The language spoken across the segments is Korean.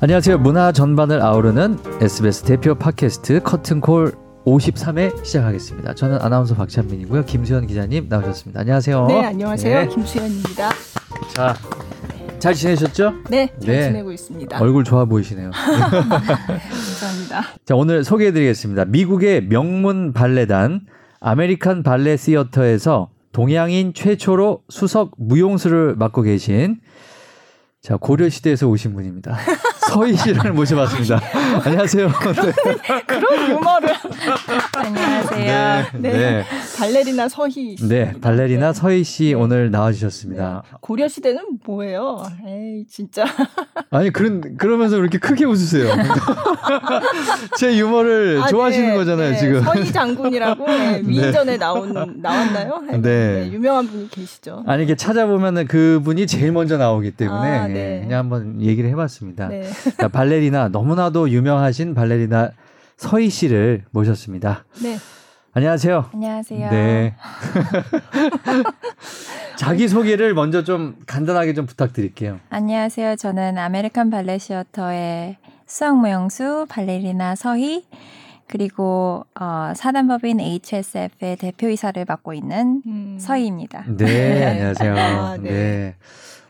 안녕하세요. 문화 전반을 아우르는 SBS 대표 팟캐스트 커튼콜 53회 시작하겠습니다. 저는 아나운서 박찬민이고요. 김수현 기자님 나오셨습니다. 안녕하세요. 네, 안녕하세요. 네. 김수현입니다. 자, 잘 지내셨죠? 네, 잘 네. 지내고 있습니다. 얼굴 좋아 보이시네요. 감사합니다. 자, 오늘 소개해드리겠습니다. 미국의 명문 발레단 아메리칸 발레 시어터에서 동양인 최초로 수석 무용수를 맡고 계신 자, 고려 시대에서 오신 분입니다. 서희 씨를 모셔봤습니다. 안녕하세요. 그런, 그런 유머를. 안녕하세요. 네, 네. 네. 발레리나 서희 씨. 네, 발레리나 네. 서희 씨 네. 오늘 나와주셨습니다. 네. 고려 시대는 뭐예요? 에이, 진짜. 아니, 그런, 그러면서 이렇게 크게 웃으세요. 제 유머를 아, 좋아하시는 네, 거잖아요, 지금. 서희 장군이라고 위인전에 나온, 나왔나요? 네. 유명한 분이 계시죠. 아니, 이게 찾아보면은 그분이 제일 먼저 나오기 때문에. 아, 네. 그냥 한번 얘기를 해봤습니다. 네. 자, 발레리나 너무나도 유명하신 발레리나 서희 씨를 모셨습니다. 네. 안녕하세요. 안녕하세요. 네. 자기 소개를 먼저 좀 간단하게 좀 부탁드릴게요. 안녕하세요. 저는 아메리칸 발레 시어터의 수석 무용수 발레리나 서희 그리고 어, 사단법인 HSF의 대표이사를 맡고 있는 음. 서희입니다. 네, 안녕하세요. 아, 네. 네.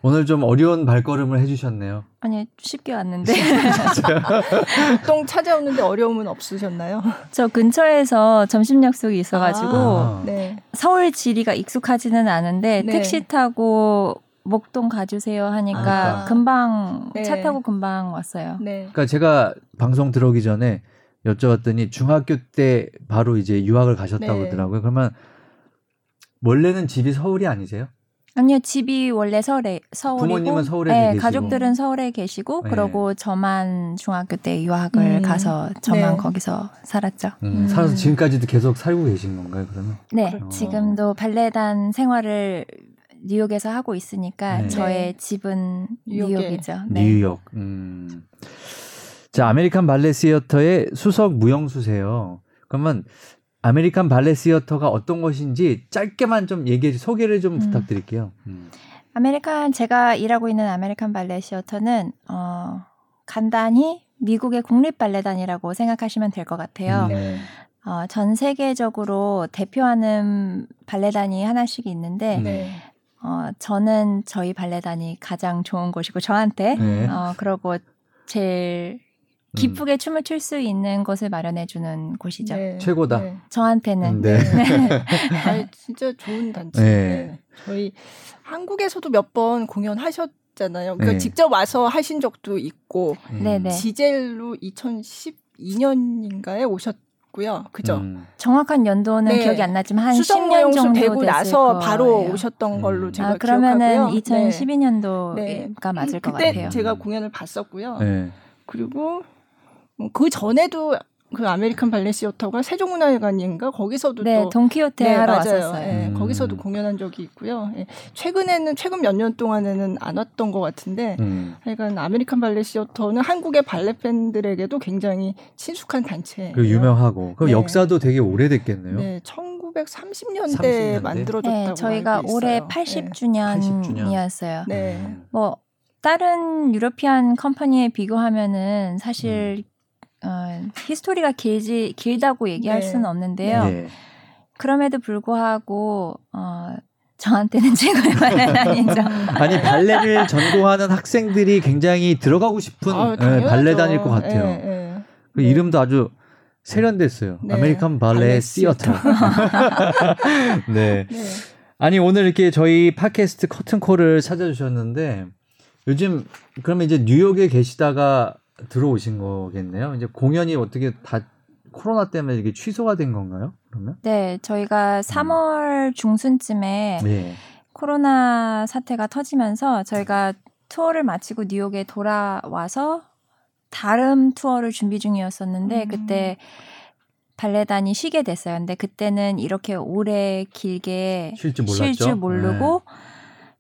오늘 좀 어려운 발걸음을 해주셨네요. 아니 쉽게 왔는데 보통 찾아오는데 어려움은 없으셨나요? 저 근처에서 점심 약속이 있어가지고 아, 네. 서울 지리가 익숙하지는 않은데 네. 택시 타고 목동 가주세요 하니까 아. 금방 네. 차 타고 금방 왔어요. 네. 그러니까 제가 방송 들어오기 전에 여쭤봤더니 중학교 때 바로 이제 유학을 가셨다고 네. 하더라고요. 그러면 원래는 집이 서울이 아니세요? 아니요, 집이 원래 서울에 서울이고 부모님은 서울에 네, 계시고 가족들은 서울에 계시고 네. 그러고 저만 중학교 때 유학을 음. 가서 저만 네. 거기서 살았죠. 음, 음. 살아서 지금까지도 계속 살고 계신 건가요, 그러면? 네, 어. 지금도 발레단 생활을 뉴욕에서 하고 있으니까 네. 저의 네. 집은 뉴욕이죠. 네. 뉴욕. 음. 자, 아메리칸 발레 시어터의 수석 무용수세요. 그러면 아메리칸 발레 시어터가 어떤 것인지 짧게만 좀 얘기해 주 소개를 좀 음. 부탁드릴게요. 음. 아메리칸 제가 일하고 있는 아메리칸 발레 시어터는 어 간단히 미국의 국립 발레단이라고 생각하시면 될 것 같아요. 음, 네. 어, 전 세계적으로 대표하는 발레단이 하나씩 있는데 네. 어, 저는 저희 발레단이 가장 좋은 곳이고 저한테 네. 어, 그러고 제일 음. 기쁘게 음. 춤을 출 수 있는 것을 마련해 주는 곳이죠. 네. 최고다. 네. 저한테는. 네. 네. 아, 진짜 좋은 단체. 네. 저희 한국에서도 몇 번 공연하셨 잖아요. 그러니까 네. 직접 와서 하신 적도 있고. 음. 지젤로 2012년인가에 오셨. 고요 그죠? 음. 정확한 연도는 네. 기억이 안 나지만 한 10년 정도 되고 나서 바로 오셨던 음. 걸로 제가 아, 그러면은 기억하고요. 2012년도가 네. 맞을 것 같아요. 그때 제가 공연을 봤었고요. 네. 그리고 뭐 그 전에도 그 아메리칸 발레 시어터가 세종문화회관인가 거기서도 네, 또 돈키호테 네, 하러 맞아요. 왔었어요. 네, 음. 거기서도 공연한 적이 있고요. 네, 최근에는 최근 몇 년 동안에는 안 왔던 것 같은데, 음. 하여간 아메리칸 발레 시어터는 한국의 발레 팬들에게도 굉장히 친숙한 단체. 그 유명하고 그 네. 역사도 되게 오래됐겠네요. 네, 1930년대 30년대? 만들어졌다고 네, 저희가 올해 80주년이었어요. 네. 뭐 다른 유러피안 컴퍼니에 비교하면은 사실 음. 어, 히스토리가 길지 길다고 얘기할 네. 수는 없는데요. 네. 그럼에도 불구하고 어, 저한테는 최고의 발레단이죠. 아니 발레를 전공하는 학생들이 굉장히 들어가고 싶은 아, 네, 발레단일 것 같아요. 네, 네. 그 이름도 아주 세련됐어요. 네. 아메리칸 발레 시어터. 네. 네. 아니 오늘 이렇게 저희 팟캐스트 커튼콜을 찾아주셨는데 요즘 그러면 이제 뉴욕에 계시다가 들어오신 거겠네요. 이제 공연이 어떻게 다 코로나 때문에 이게 취소가 된 건가요? 그러면? 네, 저희가 3월 음. 중순쯤에 네. 코로나 사태가 터지면서 저희가 투어를 마치고 뉴욕에 돌아와서 다른 투어를 준비 중이었었는데 음. 그때 발레단이 쉬게 됐어요. 근데 그때는 이렇게 오래 길게 쉴 줄 모르고 네.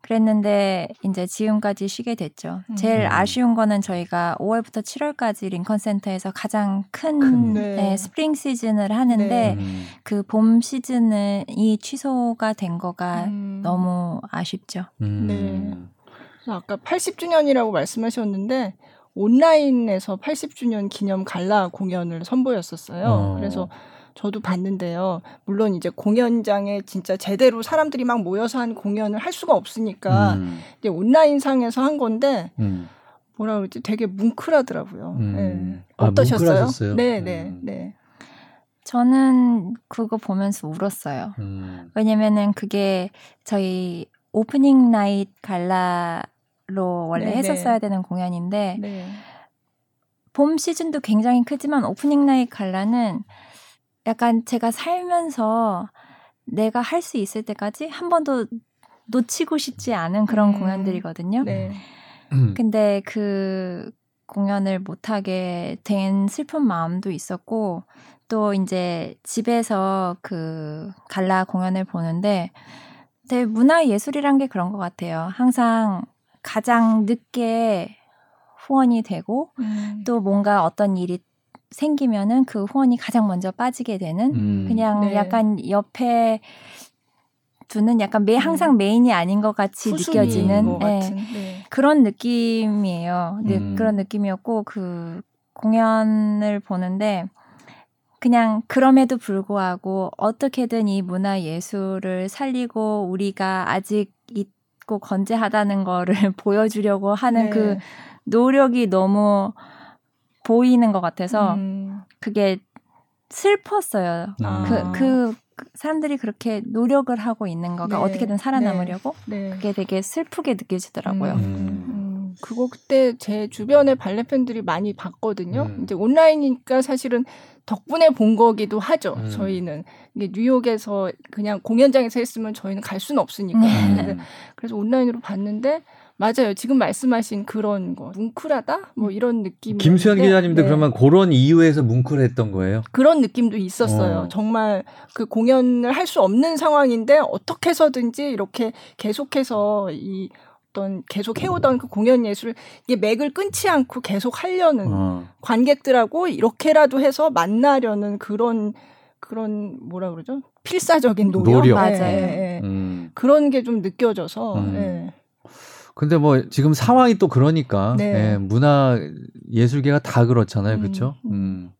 그랬는데 이제 지금까지 쉬게 됐죠. 음. 제일 아쉬운 거는 저희가 5월부터 7월까지 링컨 센터에서 가장 큰 네. 네, 스프링 시즌을 하는데 네. 음. 그봄 시즌이 취소가 된 거가 음. 너무 아쉽죠. 음. 네. 아까 80주년이라고 말씀하셨는데 온라인에서 80주년 기념 갈라 공연을 선보였었어요. 어. 그래서 저도 봤는데요. 물론 이제 공연장에 진짜 제대로 사람들이 막 모여서 한 공연을 할 수가 없으니까 음. 이제 온라인상에서 한 건데 음. 뭐라 그러지? 되게 뭉클하더라고요. 음. 네. 아, 어떠셨어요? 뭉클하셨어요? 네, 네, 음. 네. 저는 그거 보면서 울었어요. 음. 왜냐면은 그게 저희 opening night gala로 원래 네네. 했었어야 되는 공연인데 네. 봄 시즌도 굉장히 크지만 opening night gala는 약간 제가 살면서 내가 할 수 있을 때까지 한 번도 놓치고 싶지 않은 그런 음. 공연들이거든요. 네. 음. 근데 그 공연을 못하게 된 슬픈 마음도 있었고 또 이제 집에서 그 갈라 공연을 보는데 되게 문화 예술이란 게 그런 것 같아요. 항상 가장 늦게 후원이 되고 음. 또 뭔가 어떤 일이 생기면은 그 후원이 가장 먼저 빠지게 되는 음. 그냥 네. 약간 옆에 두는 약간 매 항상 메인이 아닌 것 같이 느껴지는 것 예, 같은. 네. 그런 느낌이에요. 네, 음. 그런 느낌이었고 그 공연을 보는데 그냥 그럼에도 불구하고 어떻게든 이 문화 예술을 살리고 우리가 아직 있고 건재하다는 거를 보여주려고 하는 네. 그 노력이 너무 보이는 것 같아서 음. 그게 슬펐어요. 아. 그, 그, 그 사람들이 그렇게 노력을 하고 있는 거가 네. 어떻게든 살아남으려고 네. 그게 되게 슬프게 느껴지더라고요. 음, 음, 그거 그때 제 주변에 발레 팬들이 많이 봤거든요. 음. 이제 온라인이니까 사실은 덕분에 본 거기도 하죠. 음. 저희는 이게 뉴욕에서 그냥 공연장에서 했으면 저희는 갈 수는 없으니까. 음. 그래서 온라인으로 봤는데 맞아요. 지금 말씀하신 그런 거 뭉클하다 뭐 이런 느낌. 김수현 기자님도 그러면 그런 이유에서 뭉클했던 거예요? 그런 느낌도 있었어요. 어. 정말 그 공연을 할 수 없는 상황인데 어떻게 해서든지 이렇게 계속해서 이 어떤 계속 해오던 그 공연 예술 이게 맥을 끊지 않고 계속 하려는 어. 관객들하고 이렇게라도 해서 만나려는 그런 그런 뭐라 그러죠? 필사적인 노력. 노력. 맞아요. 예, 예, 예. 음. 그런 게 좀 느껴져서 음. 예. 근데 뭐 지금 상황이 또 그러니까 네. 예, 문화 예술계가 다 그렇잖아요, 음. 그렇죠? 음.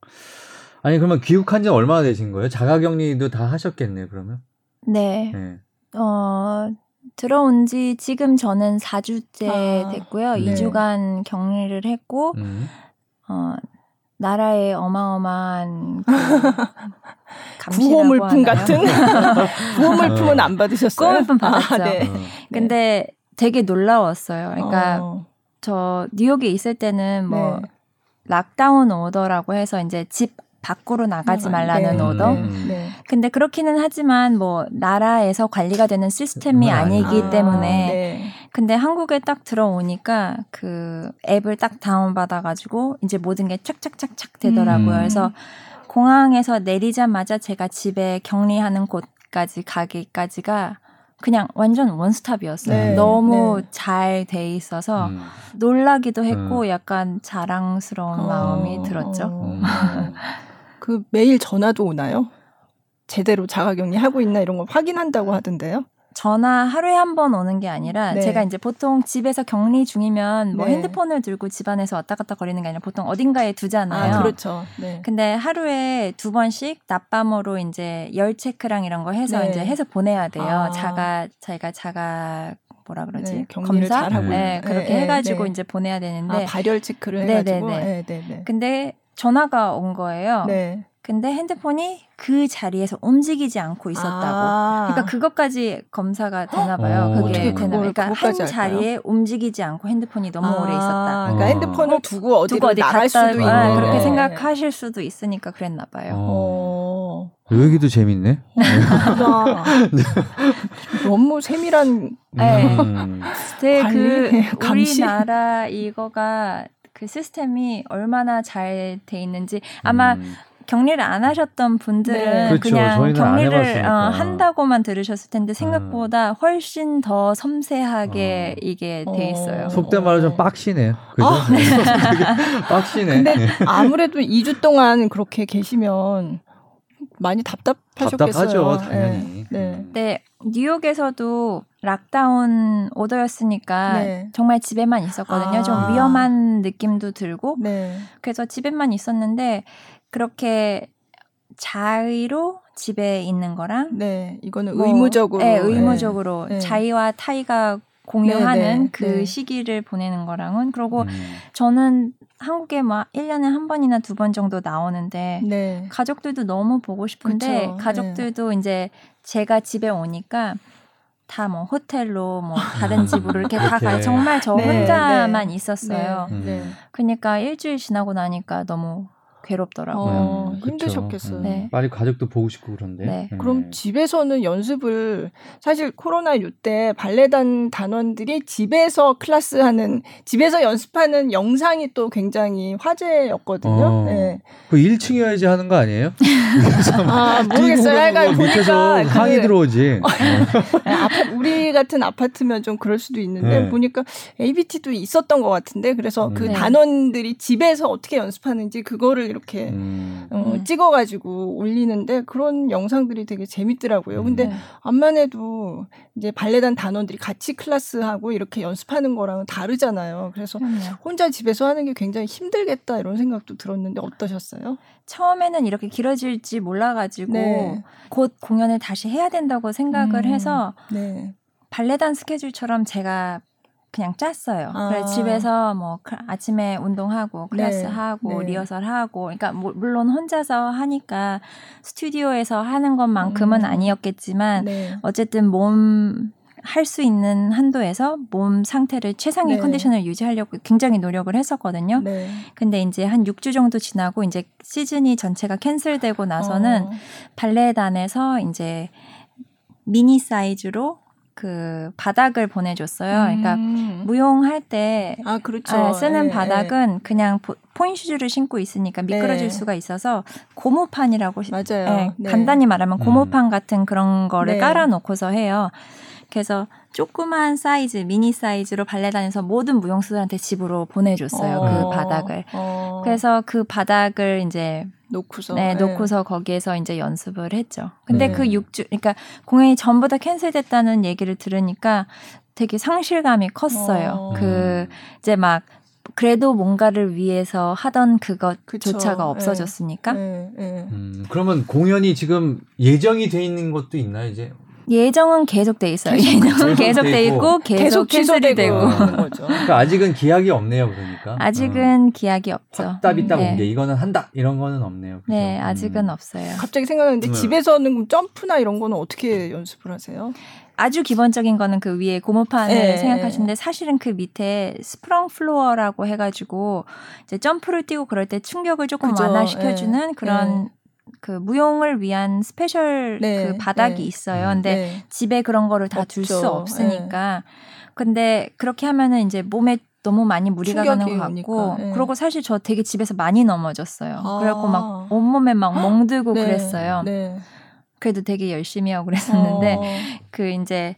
아니 그러면 귀국한 지 얼마나 되신 거예요? 자가격리도 다 하셨겠네요, 그러면. 네. 예. 어, 들어온 지 지금 저는 4주째 아, 됐고요. 네. 2주간 격리를 했고, 음. 어, 나라의 어마어마한 그 구호물품 같은? 구호물품은 안 받으셨어요? 구호물품 받았죠. 아, 네. 어. 근데 되게 놀라웠어요. 그러니까 어, 저 뉴욕에 있을 때는 뭐 네. 락다운 오더라고 해서 이제 집 밖으로 나가지 말라는 네, 오더. 음. 네. 근데 그렇기는 하지만 뭐 나라에서 관리가 되는 시스템이 그건 아니기 아니죠. 때문에 네. 근데 한국에 딱 들어오니까 그 앱을 딱 다운 받아 가지고 이제 모든 게 착착착착 되더라고요. 음. 그래서 공항에서 내리자마자 제가 집에 격리하는 곳까지 가기까지가 그냥 완전 원스톱이었어요. 네, 너무 네. 잘돼 있어서 음. 놀라기도 했고 약간 자랑스러운 어, 마음이 들었죠. 어, 음. 어. 그 매일 전화도 오나요? 제대로 자가격리 하고 있나 이런 거 확인한다고 하던데요. 전화 하루에 한 번 오는 게 아니라 네. 제가 이제 보통 집에서 격리 중이면 뭐 네. 핸드폰을 들고 집안에서 왔다 갔다 거리는 게 아니라 보통 어딘가에 두잖아요. 아, 그렇죠. 네. 근데 하루에 두 번씩 낮밤으로 이제 열 체크랑 이런 거 해서 네. 이제 해서 보내야 돼요. 아. 자가 자기가 자가 뭐라 그러지? 네, 검사? 잘하고 네, 있는. 그렇게 네, 해가지고 네. 이제 보내야 되는데 아, 발열 체크를 네, 해가지고. 네, 네, 네, 네. 근데 전화가 온 거예요. 네. 근데 핸드폰이 그 자리에서 움직이지 않고 있었다고. 아. 그러니까 그것까지 검사가 되나 봐요. 어. 그게 되나 그걸 그러니까 한 할까요? 자리에 움직이지 않고 핸드폰이 너무 아, 오래 있었다. 그러니까 어. 핸드폰을 두고 어디로 두고 어디 나갈 갔다 수도 아, 아, 있는. 그렇게 네. 생각하실 수도 있으니까 그랬나 봐요. 어. 어. 요 얘기도 재밌네. 그렇구나. 너무 세밀한 네. 음. 되게 관리, 그 감시. 우리나라 이거가 그 시스템이 얼마나 잘 돼 있는지 아마 음. 격리를 안 하셨던 분들은 네. 그렇죠. 그냥 격리를. 어, 한다고만 들으셨을 텐데 생각보다 훨씬 더 섬세하게 어. 이게 어. 돼 있어요. 속된 말로 좀 빡시네. 그죠? 아. 되게 빡시네. 근데 아무래도 2주 동안 그렇게 계시면 많이 답답하셨겠어요. 답답하죠, 당연히. 네. 네. 음. 네, 뉴욕에서도 락다운 오더였으니까 네. 정말 집에만 있었거든요. 아. 좀 위험한 느낌도 들고. 네. 그래서 집에만 있었는데 그렇게 자의로 집에 있는 거랑 네 이거는 뭐, 의무적으로 네, 의무적으로 네. 자의와 타의가 공유하는 네, 네, 그 네. 시기를 보내는 거랑은 그리고 음. 저는 한국에 막 1년에 한 번이나 두 번 정도 나오는데 네. 가족들도 너무 보고 싶은데 그쵸. 가족들도 이제 제가 집에 오니까 다 뭐 호텔로 뭐 다른 집으로 이렇게 다 가. 정말 저 혼자만 있었어요. 음. 그러니까 일주일 지나고 나니까 너무 괴롭더라고요. 어, 음, 힘드셨겠어요. 네. 빨리 가족도 보고 싶고 그런데. 네. 음. 그럼 집에서는 연습을 사실 코로나 때 발레단 단원들이 집에서 클래스 하는 집에서 연습하는 영상이 또 굉장히 화제였거든요. 어. 네. 그 1층이어야지 하는 거 아니에요? 아 모르겠어요. 약간 보니까 그 항이 들어오지. 네, 아파, 우리 같은 아파트면 좀 그럴 수도 있는데 네. 보니까 ABT도 있었던 것 같은데 그래서 그 음. 그 단원들이 집에서 어떻게 연습하는지 그거를 이렇게 음. 어, 음. 찍어가지고 올리는데 그런 영상들이 되게 재밌더라고요. 근데 음. 암만 해도 이제 발레단 단원들이 같이 클래스하고 이렇게 연습하는 거랑은 다르잖아요. 그래서 혼자 집에서 하는 게 굉장히 힘들겠다 이런 생각도 들었는데 어떠셨어요? 처음에는 이렇게 길어질지 몰라가지고 네. 곧 공연을 다시 해야 된다고 생각을 음. 해서 네. 발레단 스케줄처럼 제가 그냥 짰어요. 아. 그래서 집에서 뭐 아침에 운동하고 클래스 네. 하고 네. 리허설 하고 그러니까 뭐 물론 혼자서 하니까 스튜디오에서 하는 것만큼은 음. 아니었겠지만 네. 어쨌든 몸 할 수 있는 한도에서 몸 상태를 최상의 네. 컨디션을 유지하려고 굉장히 노력을 했었거든요. 네. 근데 이제 한 6주 정도 지나고 이제 시즌이 전체가 캔슬되고 나서는 어. 발레단에서 이제 미니 사이즈로 그 바닥을 보내줬어요. 그러니까 음. 그러니까 무용할 때 아, 그렇죠. 아, 쓰는 네, 바닥은 네. 그냥 포인 슈즈를 신고 있으니까 미끄러질 네. 수가 있어서 고무판이라고 맞아요. 네, 네. 간단히 말하면 음. 고무판 같은 그런 거를 네. 깔아놓고서 해요. 그래서 조그만 사이즈, 미니 사이즈로 발레단에서 모든 무용수들한테 집으로 보내줬어요. 그 어. 그 바닥을. 어. 그래서 그 바닥을 이제 놓고서 네, 놓고서 네. 거기에서 이제 연습을 했죠. 근데 네. 그 6주 그러니까 공연이 전부 다 캔슬됐다는 얘기를 들으니까 되게 상실감이 컸어요. 어. 그 이제 막 그래도 뭔가를 위해서 하던 그것조차가 없어졌으니까. 네, 네. 음, 그러면 공연이 지금 예정이 돼 있는 것도 있나요, 이제? 예정은 계속 돼 있어요. 예정은 계속 돼 있고 계속, 계속 cancel이 되고. 그러니까 아직은 기약이 없네요, 그러니까. 아직은 어. 기약이 없죠. 답이 딱 온게 이거는 한다 이런 거는 없네요. 그죠? 네, 아직은 음. 없어요. 갑자기 생각나는데 음. 집에서는 점프나 이런 거는 어떻게 연습을 하세요? 아주 기본적인 거는 그 위에 고무판을 네. 생각하시는데 사실은 그 밑에 sprung floor라고 해가지고 이제 점프를 뛰고 그럴 때 충격을 조금 그죠. 완화시켜주는 네. 그런 네. 그 무용을 위한 special 네, 그 바닥이 네. 있어요. 근데 네. 집에 그런 거를 다 둘 수 없으니까. 네. 근데 그렇게 하면은 이제 몸에 너무 많이 무리가 가는 것 같고 네. 그리고 사실 저 되게 집에서 많이 넘어졌어요. 아. 그래갖고 막 온몸에 막 멍들고 네. 그랬어요. 네. 그래도 되게 열심히 하고 그랬었는데 어. 그 이제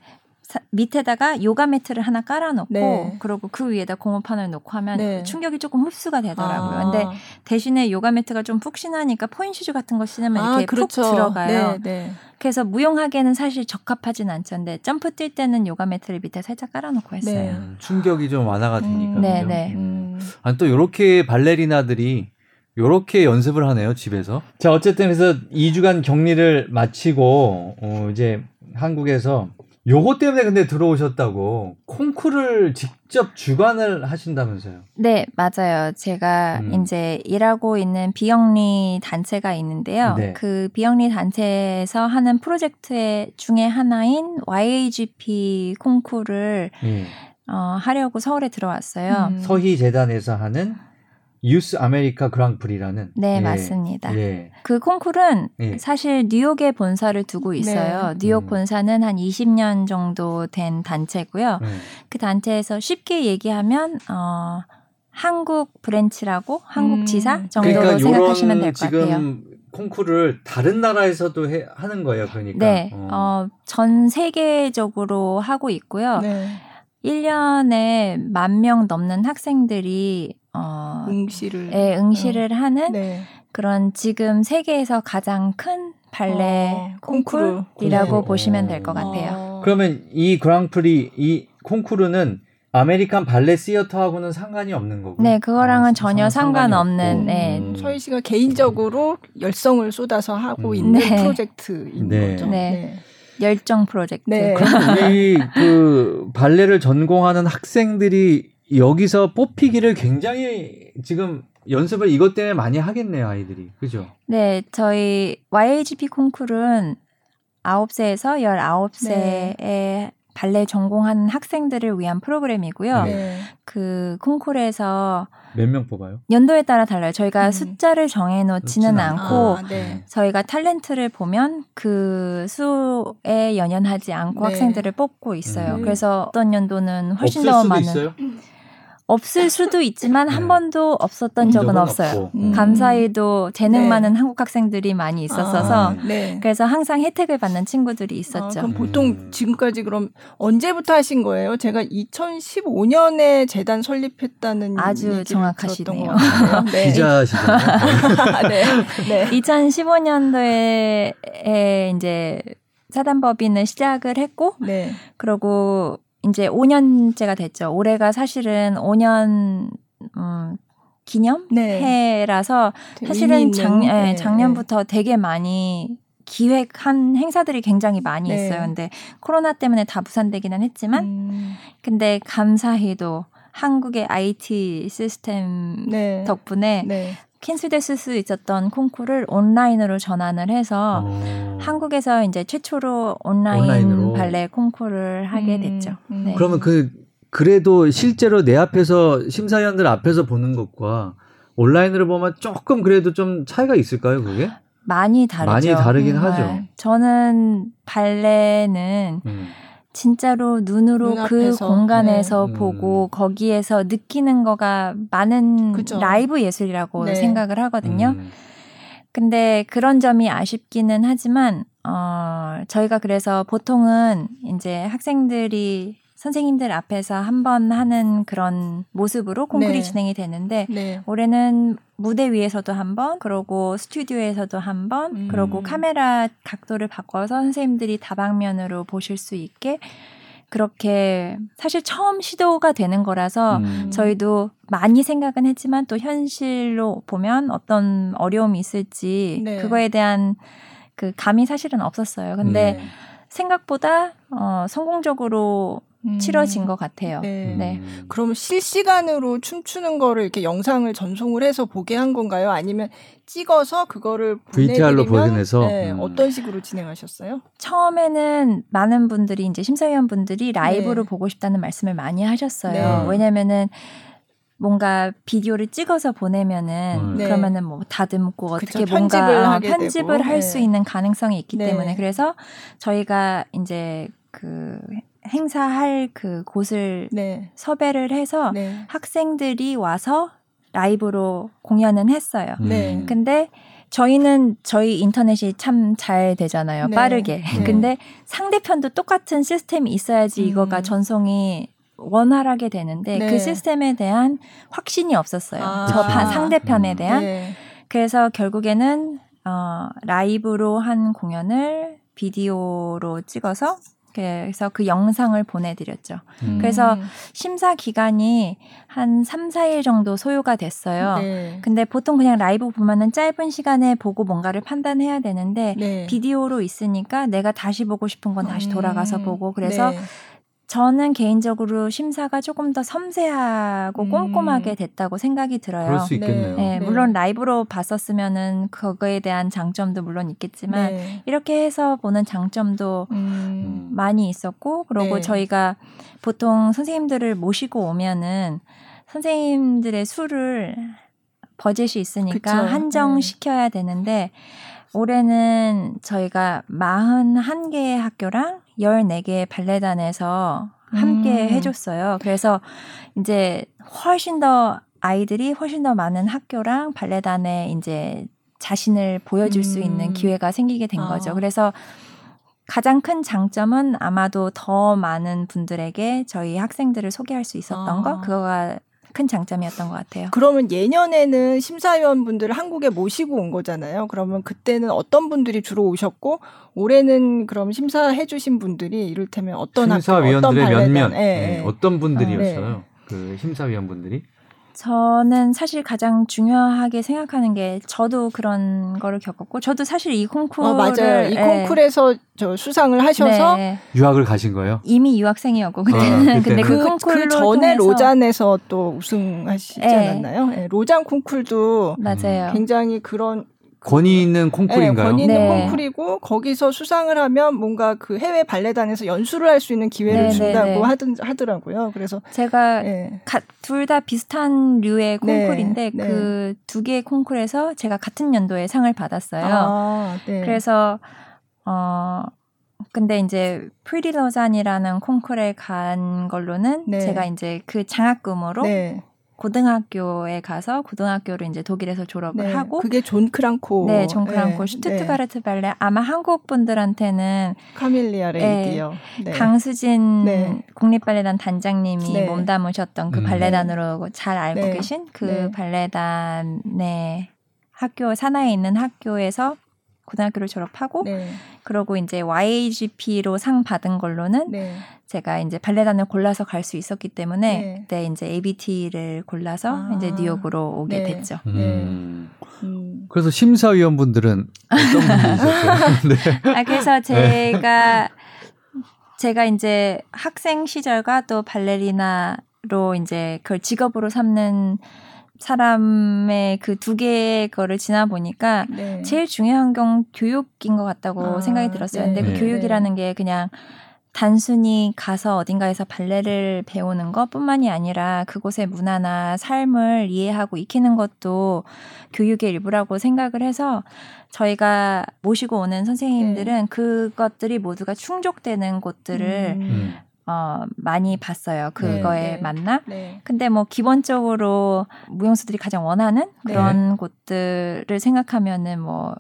사, 밑에다가 요가 매트를 하나 깔아놓고 네. 그리고 그 위에다 고무판을 놓고 하면 네. 충격이 조금 흡수가 되더라고요. 아. 근데 대신에 요가 매트가 좀 푹신하니까 pointe shoes 같은 거 신으면 아, 이렇게 그렇죠. 푹 들어가요. 네, 네. 그래서 무용하기에는 사실 적합하진 않던데 점프 뛸 때는 요가 매트를 밑에 살짝 깔아놓고 했어요. 네. 음, 충격이 좀 완화가 되니까. 음, 네, 네. 음. 아니 또 이렇게 발레리나들이 요렇게 연습을 하네요, 집에서. 자, 어쨌든 그래서 2주간 격리를 마치고, 어, 이제 한국에서 요거 때문에 근데 들어오셨다고 콩쿠르를 직접 주관을 하신다면서요? 네, 맞아요. 제가 음. 이제 일하고 있는 비영리 단체가 있는데요. 네. 그 비영리 단체에서 하는 프로젝트 중에 하나인 YAGP 콩쿠르를 음. 어, 하려고 서울에 들어왔어요. 음. 서희 재단에서 하는 유스 아메리카 그랑프리라는 네 예. 맞습니다. 예. 그 콩쿨은 예. 사실 뉴욕에 본사를 두고 네. 있어요. 네. 뉴욕 음. 본사는 한 20년 정도 된 단체고요. 네. 그 단체에서 쉽게 얘기하면 어 한국 branch라고 한국 음. 지사 정도로 그러니까 생각하시면 될 것 같아요. 콩쿠르를 다른 나라에서도 해, 하는 거예요, 그러니까. 네, 어. 어, 전 세계적으로 하고 있고요. 네. 1년에 만 명 넘는 학생들이 어, 응시를 네, 응시를 어. 하는 네. 그런 지금 세계에서 가장 큰 발레 어, 콩쿨이라고 보시면 될 것 같아요. 그러면 이 그랑프리 이 콩쿠르는 아메리칸 발레 시어터하고는 상관이 없는 거고. 네, 그거랑은 아, 전혀 상관없는. 네. 음. 서희 씨가 개인적으로 열성을 쏟아서 하고 음. 있는 네. 프로젝트인 네. 거죠. 네. 네. 열정 프로젝트. 네. 그럼 우리 그 발레를 전공하는 학생들이 여기서 뽑히기를 굉장히 지금 연습을 이것 때문에 많이 하겠네요, 아이들이. 그죠? 네, 저희 YAGP 콩쿨은 9세에서 19세의 네. 발레 전공하는 학생들을 위한 프로그램이고요. 네. 그 콩쿨에서 몇 명 뽑아요? 연도에 따라 달라요. 저희가 음. 숫자를 정해놓지는 않고 아, 네. 저희가 탤런트를 보면 그 수에 연연하지 않고 네. 학생들을 뽑고 있어요. 음. 그래서 어떤 연도는 훨씬 더 많은. 있어요? 없을 수도 있지만 한 네. 번도 없었던 적은, 적은 없어요. 음. 감사히도 재능 네. 많은 한국 학생들이 많이 있었어서 아, 네. 그래서 항상 혜택을 받는 친구들이 있었죠. 아, 그럼 보통 음. 지금까지 그럼 언제부터 하신 거예요? 제가 2015년에 재단 설립했다는 아주 정확하시네요. 네. 기자시잖아요. 네. 네. 2015년도에 이제 사단법인을 시작을 했고 네. 그리고 이제 5년째가 됐죠. 올해가 사실은 5년 음, 기념해라서 네. 사실은 작, 예, 네, 작년부터 네. 되게 많이 기획한 행사들이 굉장히 많이 네. 있어요. 근데 코로나 때문에 다 무산되기는 했지만 음. 근데 감사히도 한국의 IT 시스템 네. 덕분에 네. 캔슬됐을 수 있었던 콩쿠르를 온라인으로 전환을 해서 어. 한국에서 이제 최초로 온라인 온라인으로. 발레 콩쿠르를 하게 음. 됐죠. 음. 네. 그러면 그 그래도 실제로 내 앞에서 심사위원들 앞에서 보는 것과 온라인으로 보면 조금 그래도 좀 차이가 있을까요, 그게? 많이 다르죠. 많이 다르긴 음, 하죠. 저는 발레는 음. 진짜로 눈으로 눈그 공간에서 네. 보고 음. 거기에서 느끼는 거가 많은 그쵸. 라이브 예술이라고 네. 생각을 하거든요. 음. 근데 그런 점이 아쉽기는 하지만 어 저희가 그래서 보통은 이제 학생들이 선생님들 앞에서 한 번 하는 그런 모습으로 콩쿠리 네. 진행이 되는데 네. 올해는 무대 위에서도 한 번, 그러고 스튜디오에서도 한 번, 음. 그러고 카메라 각도를 바꿔서 선생님들이 다방면으로 보실 수 있게 그렇게 사실 처음 시도가 되는 거라서 음. 저희도 많이 생각은 했지만 또 현실로 보면 어떤 어려움이 있을지 네. 그거에 대한 그 감이 사실은 없었어요. 근데 네. 생각보다 어 성공적으로 음. 치러진 것 같아요. 네. 네. 음. 그럼 실시간으로 춤추는 거를 이렇게 영상을 전송을 해서 보게 한 건가요? 아니면 찍어서 그거를 VTR로 보내서 네, 음. 어떤 식으로 진행하셨어요? 처음에는 많은 분들이 이제 심사위원 분들이 라이브로 네. 보고 싶다는 말씀을 많이 하셨어요. 네. 왜냐면은 뭔가 비디오를 찍어서 보내면은 음. 그러면은 뭐 다듬고 어떻게 그쵸, 뭔가 편집을, 편집을 할 수 있는 가능성이 있기 네. 때문에 그래서 저희가 이제 그 행사할 그 곳을 네. 섭외를 해서 네. 학생들이 와서 라이브로 공연은 했어요. 네. 근데 저희는 저희 인터넷이 참 잘 되잖아요. 네. 빠르게. 네. 근데 상대편도 똑같은 시스템이 있어야지 음. 이거가 전송이 원활하게 되는데 네. 그 시스템에 대한 확신이 없었어요. 아. 저 아. 상대편에 음. 대한. 네. 그래서 결국에는 어, 라이브로 한 공연을 비디오로 찍어서 그래서 그 영상을 보내드렸죠. 음. 그래서 심사 기간이 한 3, 4일 정도 소요가 됐어요. 네. 근데 보통 그냥 라이브 보면은 짧은 시간에 보고 뭔가를 판단해야 되는데 네. 비디오로 있으니까 내가 다시 보고 싶은 건 다시 돌아가서 음. 보고 그래서 네. 저는 개인적으로 심사가 조금 더 섬세하고 음. 꼼꼼하게 됐다고 생각이 들어요. 그럴 수 있겠네요. 네, 네. 물론 라이브로 봤었으면은 그거에 대한 장점도 물론 있겠지만 네. 이렇게 해서 보는 장점도 음. 많이 있었고 그리고 네. 저희가 보통 선생님들을 모시고 오면은 선생님들의 수를 버젯이 있으니까 그쵸. 한정시켜야 되는데 올해는 저희가 41개의 학교랑 14개의 발레단에서 함께 음. 해줬어요. 그래서 이제 훨씬 더 아이들이 훨씬 더 많은 학교랑 발레단에 이제 자신을 보여줄 음. 수 있는 음. 기회가 생기게 된 어. 거죠. 그래서 가장 큰 장점은 아마도 더 많은 분들에게 저희 학생들을 소개할 수 있었던 어. 거, 그거가 큰 장점이었던 것 같아요. 그러면 예년에는 심사위원분들을 한국에 모시고 온 거잖아요. 그러면 그때는 어떤 분들이 주로 오셨고 올해는 그럼 심사해 주신 분들이 이를테면 어떤 심사위원들의 학교, 어떤 몇몇 네, 네. 어떤 분들이었어요? 아, 네. 그 심사위원분들이? 저는 사실 가장 중요하게 생각하는 게 저도 그런 거를 겪었고 저도 사실 이 콩쿠르 어, 맞아요. 이 예. 콩쿠르에서 저 수상을 하셔서 네. 유학을 가신 거예요? 이미 유학생이었고 그때는 아, 근데 그, 그, 그 전에 로잔에서 또 우승하시지 네. 않았나요? 네. 로잔 콩쿨도 맞아요. 굉장히 그런 권위 있는 콩쿨인가요? 네, 권위 있는 네. 콩쿨이고 거기서 수상을 하면 뭔가 그 해외 발레단에서 연수를 할 수 있는 기회를 네, 네 준다고 네. 하든 하더라고요. 그래서 제가 네. 둘다 비슷한 류의 콩쿨인데 그 두 개의 콩쿨에서 제가 같은 연도에 상을 받았어요. 아, 그래서 어 근데 이제 프리 로잔이라는 콩쿨에 간 걸로는 제가 이제 그 장학금으로 고등학교에 가서 고등학교를 이제 독일에서 졸업을 네, 하고 그게 존 크랑코 네, 존 크랑코 네, 슈투트가르트 네. 발레 아마 한국 분들한테는 카밀리아 레이디요. 네, 강수진 네. 국립 발레단 단장님이 네. 몸담으셨던 그 음. 발레단으로 잘 알고 계신 그 발레단의 학교 산하에 있는 학교에서 고등학교를 졸업하고 네. 그러고 이제 YGP로 상 받은 걸로는 네. 제가 이제 발레단을 골라서 갈 수 있었기 때문에 네. 그때 이제 ABT를 골라서 아. 이제 뉴욕으로 오게 네. 됐죠. 음. 네. 음. 그래서 심사위원분들은 어떤 분들이셨어요? 네. 아, 그래서 제가 제가 이제 학생 시절과 또 발레리나로 이제 그걸 직업으로 삼는 사람의 그 두 개의 거를 지나 보니까 네. 제일 중요한 건 교육인 것 같다고 아, 생각이 들었어요. 네. 근데 그 네. 교육이라는 게 그냥 단순히 가서 어딘가에서 발레를 배우는 것뿐만이 아니라 그곳의 문화나 삶을 이해하고 익히는 것도 교육의 일부라고 생각을 해서 저희가 모시고 오는 선생님들은 네. 그것들이 모두가 충족되는 곳들을 음. 어, 많이 봤어요. 그거에 네, 네. 맞나? 네. 근데 뭐 기본적으로 무용수들이 가장 원하는 네. 그런 곳들을 생각하면은 뭐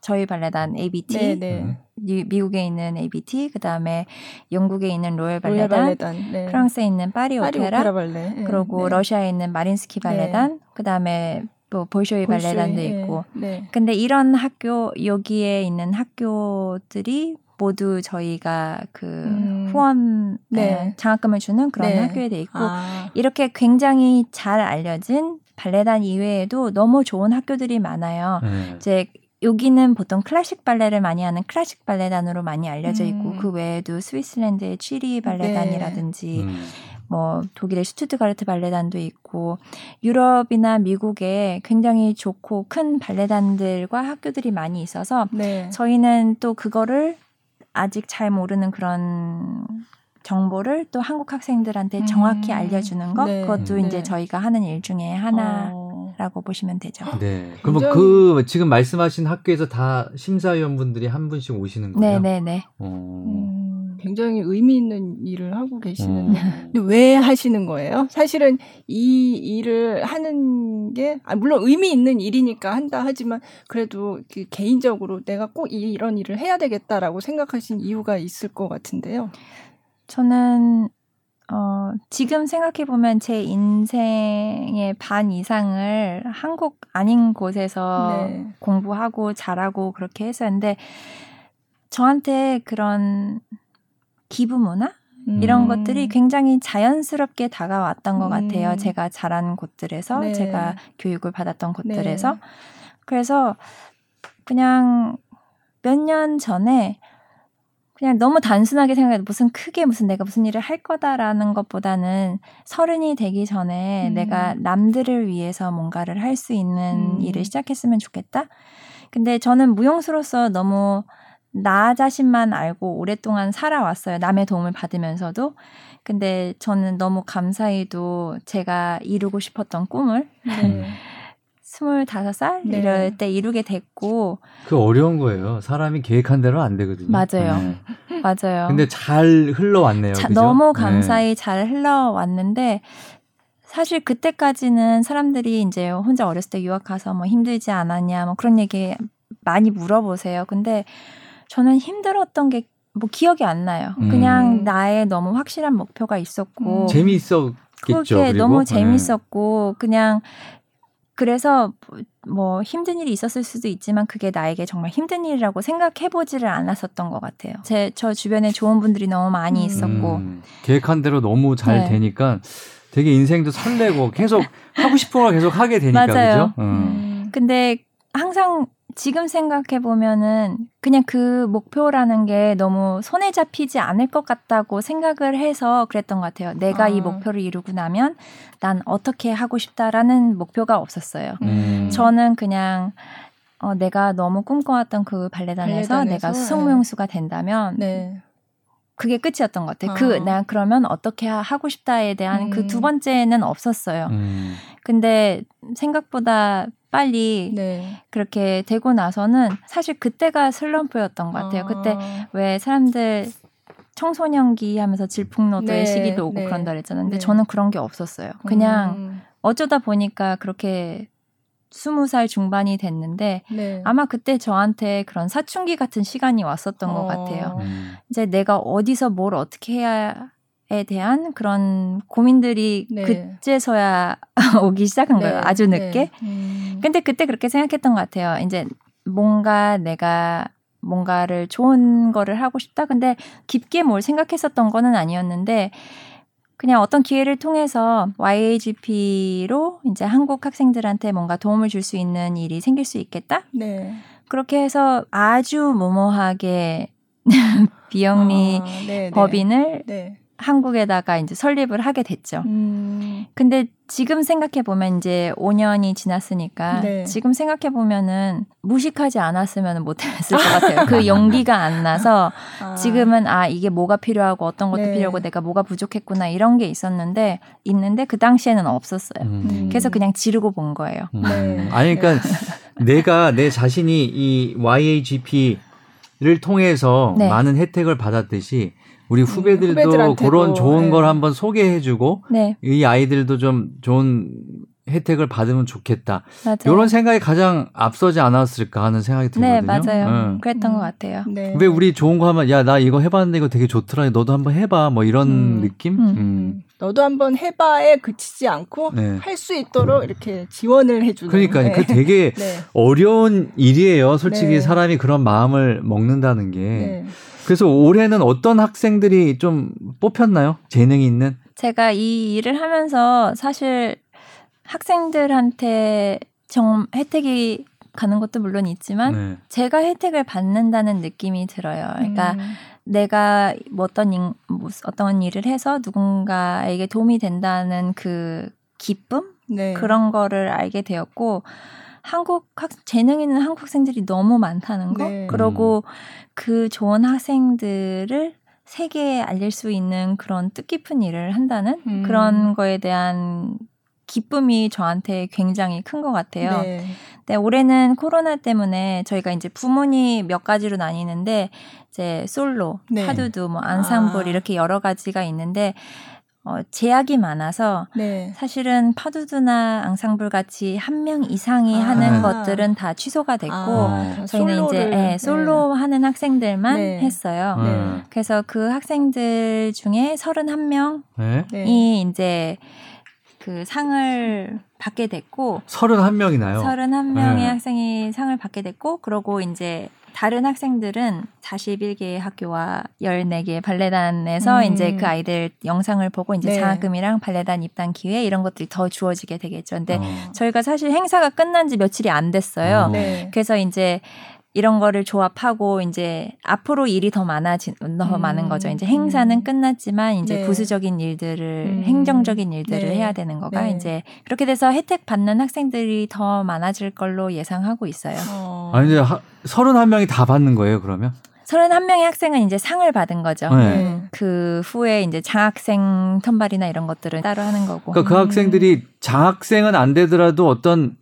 저희 발레단 ABT, 네, 네. 미, 미국에 있는 ABT, 그 다음에 영국에 있는 로열 발레단, 네. 프랑스에 있는 파리, 파리 오페라, 오페라 발레. 네, 그리고 러시아에 있는 마린스키 발레단, 그 다음에 뭐 볼쇼이 발레단도 있고. 근데 이런 학교 여기에 있는 학교들이 모두 저희가 그 음. 후원 네. 장학금을 주는 그런 네. 학교에 돼 있고 아. 이렇게 굉장히 잘 알려진 발레단 이외에도 너무 좋은 학교들이 많아요. 네. 이제 여기는 보통 클래식 발레를 많이 하는 클래식 발레단으로 많이 알려져 있고 음. 그 외에도 스위스랜드의 취리 발레단이라든지 네. 음. 뭐 독일의 슈투트가르트 발레단도 있고 유럽이나 미국에 굉장히 좋고 큰 발레단들과 학교들이 많이 있어서 네. 저희는 또 그거를 아직 잘 모르는 그런 정보를 또 한국 학생들한테 정확히 음. 알려주는 것 네. 그것도 네. 이제 저희가 하는 일 중에 하나라고 어. 보시면 되죠. 네. 그러면 그 지금 말씀하신 학교에서 다 심사위원분들이 한 분씩 오시는 거예요? 네, 네, 네. 어. 음, 굉장히 의미 있는 일을 하고 계시는데 음. 왜 하시는 거예요? 사실은 이 일을 하는 게 아, 물론 의미 있는 일이니까 한다 하지만 그래도 그 개인적으로 내가 꼭 이런 일을 해야 되겠다라고 생각하신 이유가 있을 것 같은데요. 저는 어, 지금 생각해보면 제 인생의 반 이상을 한국 아닌 곳에서 네. 공부하고 잘하고 그렇게 했었는데, 저한테 그런 기부 문화? 음. 이런 것들이 굉장히 자연스럽게 다가왔던 것 음. 같아요. 제가 자란 곳들에서, 네. 제가 교육을 받았던 곳들에서. 네. 그래서 그냥 몇 년 전에 그냥 너무 단순하게 생각해도 무슨 크게 무슨 내가 무슨 일을 할 거다라는 것보다는 서른이 되기 전에 음. 내가 남들을 위해서 뭔가를 할 수 있는 음. 일을 시작했으면 좋겠다. 근데 저는 무용수로서 너무 나 자신만 알고 오랫동안 살아왔어요. 남의 도움을 받으면서도. 근데 저는 너무 감사히도 제가 이루고 싶었던 꿈을 네. 스물다섯 살 네. 이럴 때 이루게 됐고 그 어려운 거예요. 사람이 계획한 대로 안 되거든요. 맞아요. 네. 맞아요. 근데 잘 흘러왔네요. 자, 너무 네. 감사히 네. 잘 흘러왔는데 사실 그때까지는 사람들이 이제 혼자 어렸을 때 유학 가서 뭐 힘들지 않았냐 뭐 그런 얘기 많이 물어보세요. 근데 저는 힘들었던 게 뭐 기억이 안 나요. 음. 그냥 나의 너무 확실한 목표가 있었고 음. 재미있어 그게 너무 네. 그냥 그래서 뭐 힘든 일이 있었을 수도 있지만 그게 나에게 정말 힘든 일이라고 생각해 보지를 않았었던 것 같아요. 제 저 주변에 좋은 분들이 너무 많이 있었고 음, 계획한 대로 너무 잘 네. 되니까 되게 인생도 설레고 계속 하고 싶은 걸 계속 하게 되니까 맞아요. 그죠? 음. 음. 근데 항상 지금 생각해 보면은 그냥 그 목표라는 게 너무 손에 잡히지 않을 것 같다고 생각을 해서 그랬던 것 같아요. 내가 아. 이 목표를 이루고 나면 난 어떻게 하고 싶다라는 목표가 없었어요. 음. 저는 그냥 어, 내가 너무 꿈꿔왔던 그 발레단에서, 발레단에서 내가 수성무용수가 된다면 네. 그게 끝이었던 것 같아요. 그, 아. 그난 그러면 어떻게 하고 싶다에 대한 음. 그두 번째는 없었어요. 음. 근데 생각보다 빨리 네. 그렇게 되고 나서는 사실 그때가 슬럼프였던 것 같아요. 아. 그때 왜 사람들 청소년기 하면서 질풍노도의 네. 시기도 오고 네. 그런다 그랬잖아요. 근데 네. 저는 그런 게 없었어요. 그냥 음. 어쩌다 보니까 그렇게 스무 살 중반이 됐는데 네. 아마 그때 저한테 그런 사춘기 같은 시간이 왔었던 어. 것 같아요. 음. 이제 내가 어디서 뭘 어떻게 해야 에 대한 그런 고민들이 네. 그제서야 오기 시작한 네. 거예요. 아주 늦게. 네. 음. 근데 그때 그렇게 생각했던 것 같아요. 이제 뭔가 내가 뭔가를 좋은 거를 하고 싶다. 근데 깊게 뭘 생각했었던 거는 아니었는데 그냥 어떤 기회를 통해서 YAGP로 이제 한국 학생들한테 뭔가 도움을 줄 수 있는 일이 생길 수 있겠다. 네. 그렇게 해서 아주 모모하게 비영리 아, 네, 네. 법인을 네. 한국에다가 이제 설립을 하게 됐죠. 음. 근데 지금 생각해 보면 이제 5년이 지났으니까 네. 지금 생각해 보면은 무식하지 않았으면 못했을 것 같아요. 그 용기가 안 나서 아. 지금은 아 이게 뭐가 필요하고 어떤 것도 네. 필요하고 내가 뭐가 부족했구나 이런 게 있었는데 있는데 그 당시에는 없었어요. 음. 그래서 그냥 지르고 본 거예요. 음. 네. 아니 그러니까 내가 내 자신이 이 YAGP를 통해서 네. 많은 혜택을 받았듯이 우리 음, 후배들도 그런 좋은 네. 걸 한번 소개해주고 네. 이 아이들도 좀 좋은 혜택을 받으면 좋겠다. 맞아요. 이런 생각이 가장 앞서지 않았을까 하는 생각이 네, 들거든요. 네, 맞아요. 응. 그랬던 음. 것 같아요. 네. 왜 우리 좋은 거 하면 야 나 이거 해봤는데 이거 되게 좋더라. 너도 한번 해봐. 뭐 이런 음. 느낌? 음. 음. 너도 한번 해봐에 그치지 않고 네. 할수 있도록 이렇게 지원을 해주는. 그러니까 네. 그 되게 네. 어려운 일이에요. 솔직히 네. 사람이 그런 마음을 먹는다는 게. 그래서 올해는 어떤 학생들이 좀 뽑혔나요? 재능이 있는? 제가 이 일을 하면서 사실 학생들한테 정 혜택이 가는 것도 물론 있지만 네. 제가 혜택을 받는다는 느낌이 들어요. 그러니까 음. 내가 뭐 어떤 일, 뭐 어떤 일을 해서 누군가에게 도움이 된다는 그 기쁨 네. 그런 거를 알게 되었고 한국 학 재능 있는 한국 학생들이 너무 많다는 거. 네. 그리고 음. 그 좋은 학생들을 세계에 알릴 수 있는 그런 뜻깊은 일을 한다는 음. 그런 거에 대한 기쁨이 저한테 굉장히 큰 것 같아요. 네. 네, 올해는 코로나 때문에 저희가 이제 부문이 몇 가지로 나뉘는데 이제 솔로, 네. 파두두, 뭐 안상볼 아. 이렇게 여러 가지가 있는데 어, 제약이 많아서 네. 사실은 파두두나 앙상블 같이 한 명 이상이 아. 하는 것들은 다 취소가 됐고 아. 저희는 솔로를, 이제 예, 솔로 네. 하는 학생들만 네. 했어요. 네. 그래서 그 학생들 중에 31명이 이제 그 상을 받게 됐고 31명이나요? 31명의 학생이 상을 받게 됐고 그러고 이제 다른 학생들은 41개의 학교와 14개의 발레단에서 음. 이제 그 아이들 영상을 보고 이제 네. 장학금이랑 발레단 입단 기회 이런 것들이 더 주어지게 되겠죠. 근데 어. 저희가 사실 행사가 끝난 지 며칠이 안 됐어요. 어. 네. 그래서 이제 이런 거를 조합하고 이제 앞으로 일이 더 많아진 더 음. 많은 거죠. 이제 행사는 음. 끝났지만 이제 네. 부수적인 일들을 음. 행정적인 일들을 네. 해야 되는 거가 네. 이제 그렇게 돼서 혜택 받는 학생들이 더 많아질 걸로 예상하고 있어요. 어. 아니 이제 31명이 다 받는 거예요, 그러면? 31명의 학생은 이제 상을 받은 거죠. 네. 음. 그 후에 이제 장학생 턴발이나 이런 것들을 따로 하는 거고. 그러니까 그 학생들이 장학생은 안 되더라도 어떤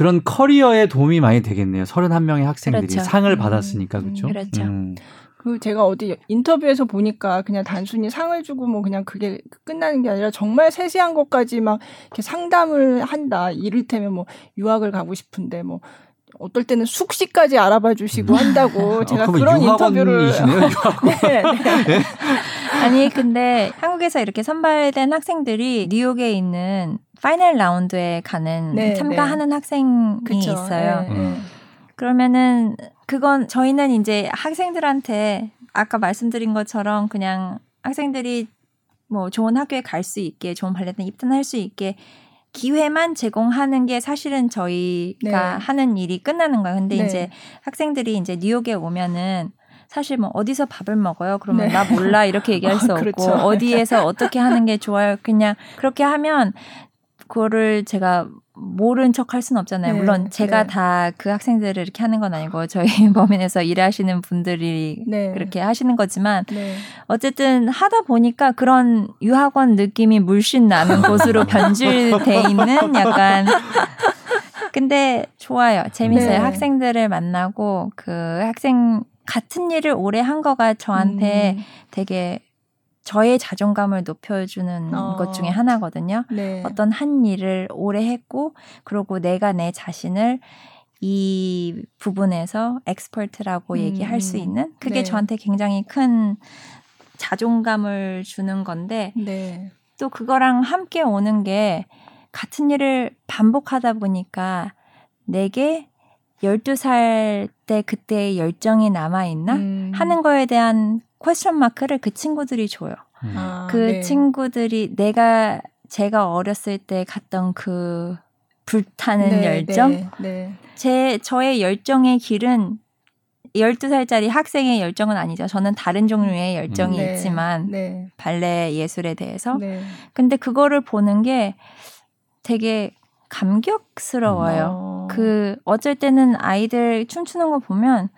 그런 커리어에 도움이 많이 되겠네요. 31명의 학생들이 그렇죠. 상을 음. 받았으니까 그렇죠. 그렇죠. 음. 그 제가 어디 인터뷰에서 보니까 그냥 단순히 상을 주고 뭐 그냥 그게 끝나는 게 아니라 정말 세세한 것까지 막 이렇게 상담을 한다. 이를테면 뭐 유학을 가고 싶은데 뭐 어떨 때는 숙식까지 알아봐 주시고 한다고 아, 제가 그런 인터뷰를 네, 네. 아니 근데 한국에서 이렇게 선발된 학생들이 뉴욕에 있는 final round에 가는 네, 참가하는 네. 학생이 그쵸, 있어요. 네, 음. 그러면은 그건 저희는 이제 학생들한테 아까 말씀드린 것처럼 그냥 학생들이 뭐 좋은 학교에 갈 수 있게 좋은 발레단 입단할 수 있게 기회만 제공하는 게 사실은 저희가 네. 하는 일이 끝나는 거예요. 근데 네. 이제 학생들이 이제 뉴욕에 오면은 사실 뭐 어디서 밥을 먹어요? 그러면 네. 나 몰라 이렇게 얘기할 수 아, 없고 그렇죠. 어디에서 어떻게 하는 게 좋아요? 그냥 그렇게 하면 그거를 제가 모른 척 할 수는 없잖아요. 네, 물론 제가 네. 다그 학생들을 이렇게 하는 건 아니고 저희 법인에서 일하시는 분들이 네. 그렇게 하시는 거지만 네. 어쨌든 하다 보니까 그런 유학원 느낌이 물씬 나는 곳으로 변질돼 있는 약간 근데 좋아요. 재밌어요. 네. 학생들을 만나고 그 학생 같은 일을 오래 한 거가 저한테 음. 되게 저의 자존감을 높여주는 어. 것 중에 하나거든요. 네. 어떤 한 일을 오래 했고, 그리고 내가 내 자신을 이 부분에서 expert라고 음. 얘기할 수 있는 그게 네. 저한테 굉장히 큰 자존감을 주는 건데 네. 또 그거랑 함께 오는 게 같은 일을 반복하다 보니까 내게 12살 때 그때의 열정이 남아있나? 음. 하는 거에 대한 question mark를 그 친구들이 줘요. 음. 아, 그 네. 친구들이 내가 제가 어렸을 때 갔던 그 불타는 네, 열정? 네, 네. 제 저의 열정의 길은 12살짜리 학생의 열정은 아니죠. 저는 다른 종류의 열정이 음. 있지만 네. 발레 예술에 대해서. 근데 그거를 보는 게 되게 감격스러워요. 어. 그 어쩔 때는 아이들 춤추는 거 보면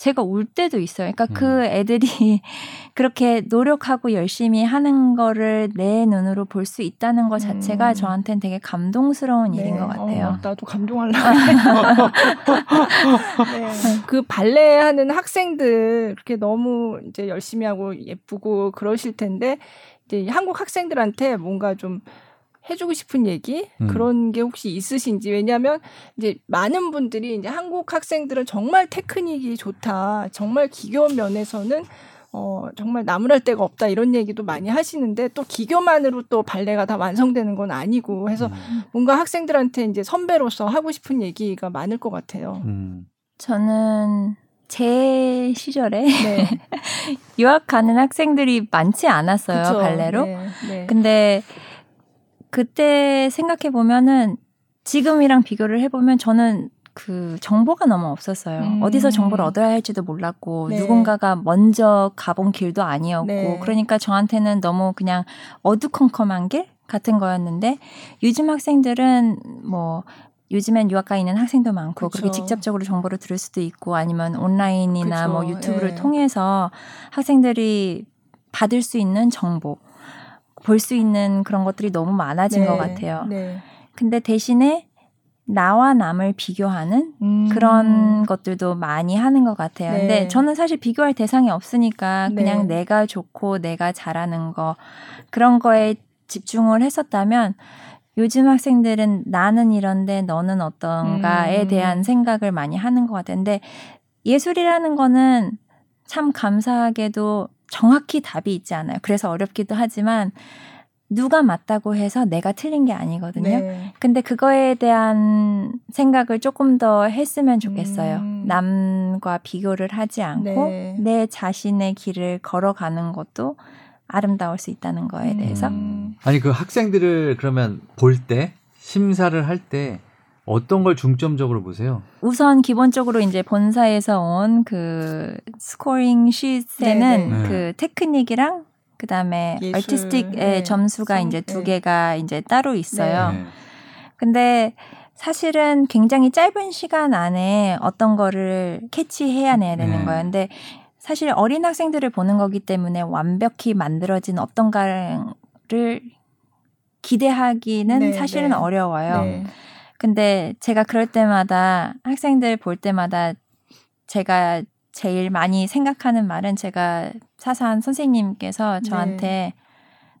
제가 울 때도 있어요. 그러니까 그 음. 그 애들이 그렇게 노력하고 열심히 하는 거를 내 눈으로 볼 수 있다는 것 자체가 음. 저한테는 되게 감동스러운 네. 일인 것 같아요. 어, 나도 감동할라. 네. 그 발레 하는 학생들 그렇게 너무 이제 열심히 하고 예쁘고 그러실 텐데 이제 한국 학생들한테 뭔가 좀 해주고 싶은 얘기 음. 그런 게 혹시 있으신지 왜냐하면 이제 많은 분들이 이제 한국 학생들은 정말 테크닉이 좋다 정말 기교 면에서는 어 정말 나무랄 데가 없다 이런 얘기도 많이 하시는데 또 기교만으로 또 발레가 다 완성되는 건 아니고 해서 음. 뭔가 학생들한테 이제 선배로서 하고 싶은 얘기가 많을 것 같아요. 음. 저는 제 시절에 네. 유학 가는 학생들이 많지 않았어요 그쵸? 발레로. 네, 네. 근데 그때 생각해 보면은 지금이랑 비교를 해보면 저는 그 정보가 너무 없었어요. 음. 어디서 정보를 얻어야 할지도 몰랐고 네. 누군가가 먼저 가본 길도 아니었고 네. 그러니까 저한테는 너무 그냥 어두컴컴한 길 같은 거였는데 요즘 학생들은 뭐 요즘엔 유학 가 있는 학생도 많고 그쵸. 그렇게 직접적으로 정보를 들을 수도 있고 아니면 온라인이나 그쵸. 뭐 유튜브를 네. 통해서 학생들이 받을 수 있는 정보 볼 수 있는 그런 것들이 너무 많아진 네, 것 같아요. 네. 근데 대신에 나와 남을 비교하는 음. 그런 것들도 많이 하는 것 같아요. 네. 근데 저는 사실 비교할 대상이 없으니까 네. 그냥 내가 좋고 내가 잘하는 거 그런 거에 집중을 했었다면 요즘 학생들은 나는 이런데 너는 어떤가에 음. 대한 생각을 많이 하는 것 같은데 예술이라는 거는 참 감사하게도 정확히 답이 있지 않아요. 그래서 어렵기도 하지만 누가 맞다고 해서 내가 틀린 게 아니거든요. 네. 근데 그거에 대한 생각을 조금 더 했으면 좋겠어요. 음. 남과 비교를 하지 않고 네. 내 자신의 길을 걸어가는 것도 아름다울 수 있다는 거에 대해서. 음. 아니 그 학생들을 그러면 볼 때 심사를 할 때 어떤 걸 중점적으로 보세요? 우선 기본적으로 이제 본사에서 온 그 스코링 시트에는 네. 그 테크닉이랑 그다음에 예술. 아티스틱의 네. 점수가 이제 두 네. 개가 이제 따로 있어요. 네. 근데 사실은 굉장히 짧은 시간 안에 어떤 거를 캐치해야 내야 되는 네. 거예요. 근데 사실 어린 학생들을 보는 거기 때문에 완벽히 만들어진 어떤가를 기대하기는 네, 사실은 어려워요. 근데 제가 그럴 때마다 학생들 볼 때마다 제가 제일 많이 생각하는 말은 제가 사산 선생님께서 저한테 네.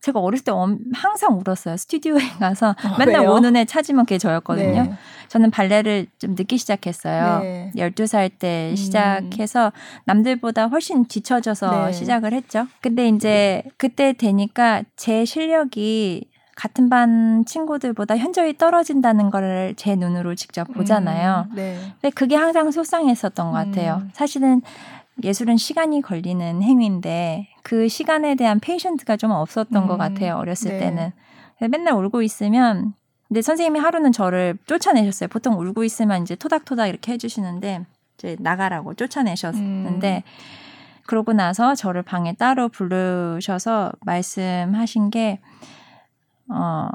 제가 어렸을 때 항상 울었어요. 스튜디오에 가서 어, 맨날 왜요? 오는 애 찾으면 걔 저였거든요. 네. 저는 발레를 좀 늦게 시작했어요. 네. 12살 때 음. 시작해서 남들보다 훨씬 뒤쳐져서 네. 시작을 했죠. 근데 이제 그때 되니까 제 실력이 같은 반 친구들보다 현저히 떨어진다는 거를 제 눈으로 직접 보잖아요. 음, 네. 근데 그게 항상 속상했었던 것 같아요. 음. 사실은 예술은 시간이 걸리는 행위인데 그 시간에 대한 페이션트가 좀 없었던 음, 것 같아요. 어렸을 네. 때는. 맨날 울고 있으면 근데 선생님이 하루는 저를 쫓아내셨어요. 보통 울고 있으면 이제 토닥토닥 이렇게 해주시는데 이제 나가라고 쫓아내셨는데 음. 그러고 나서 저를 방에 따로 부르셔서 말씀하신 게 어,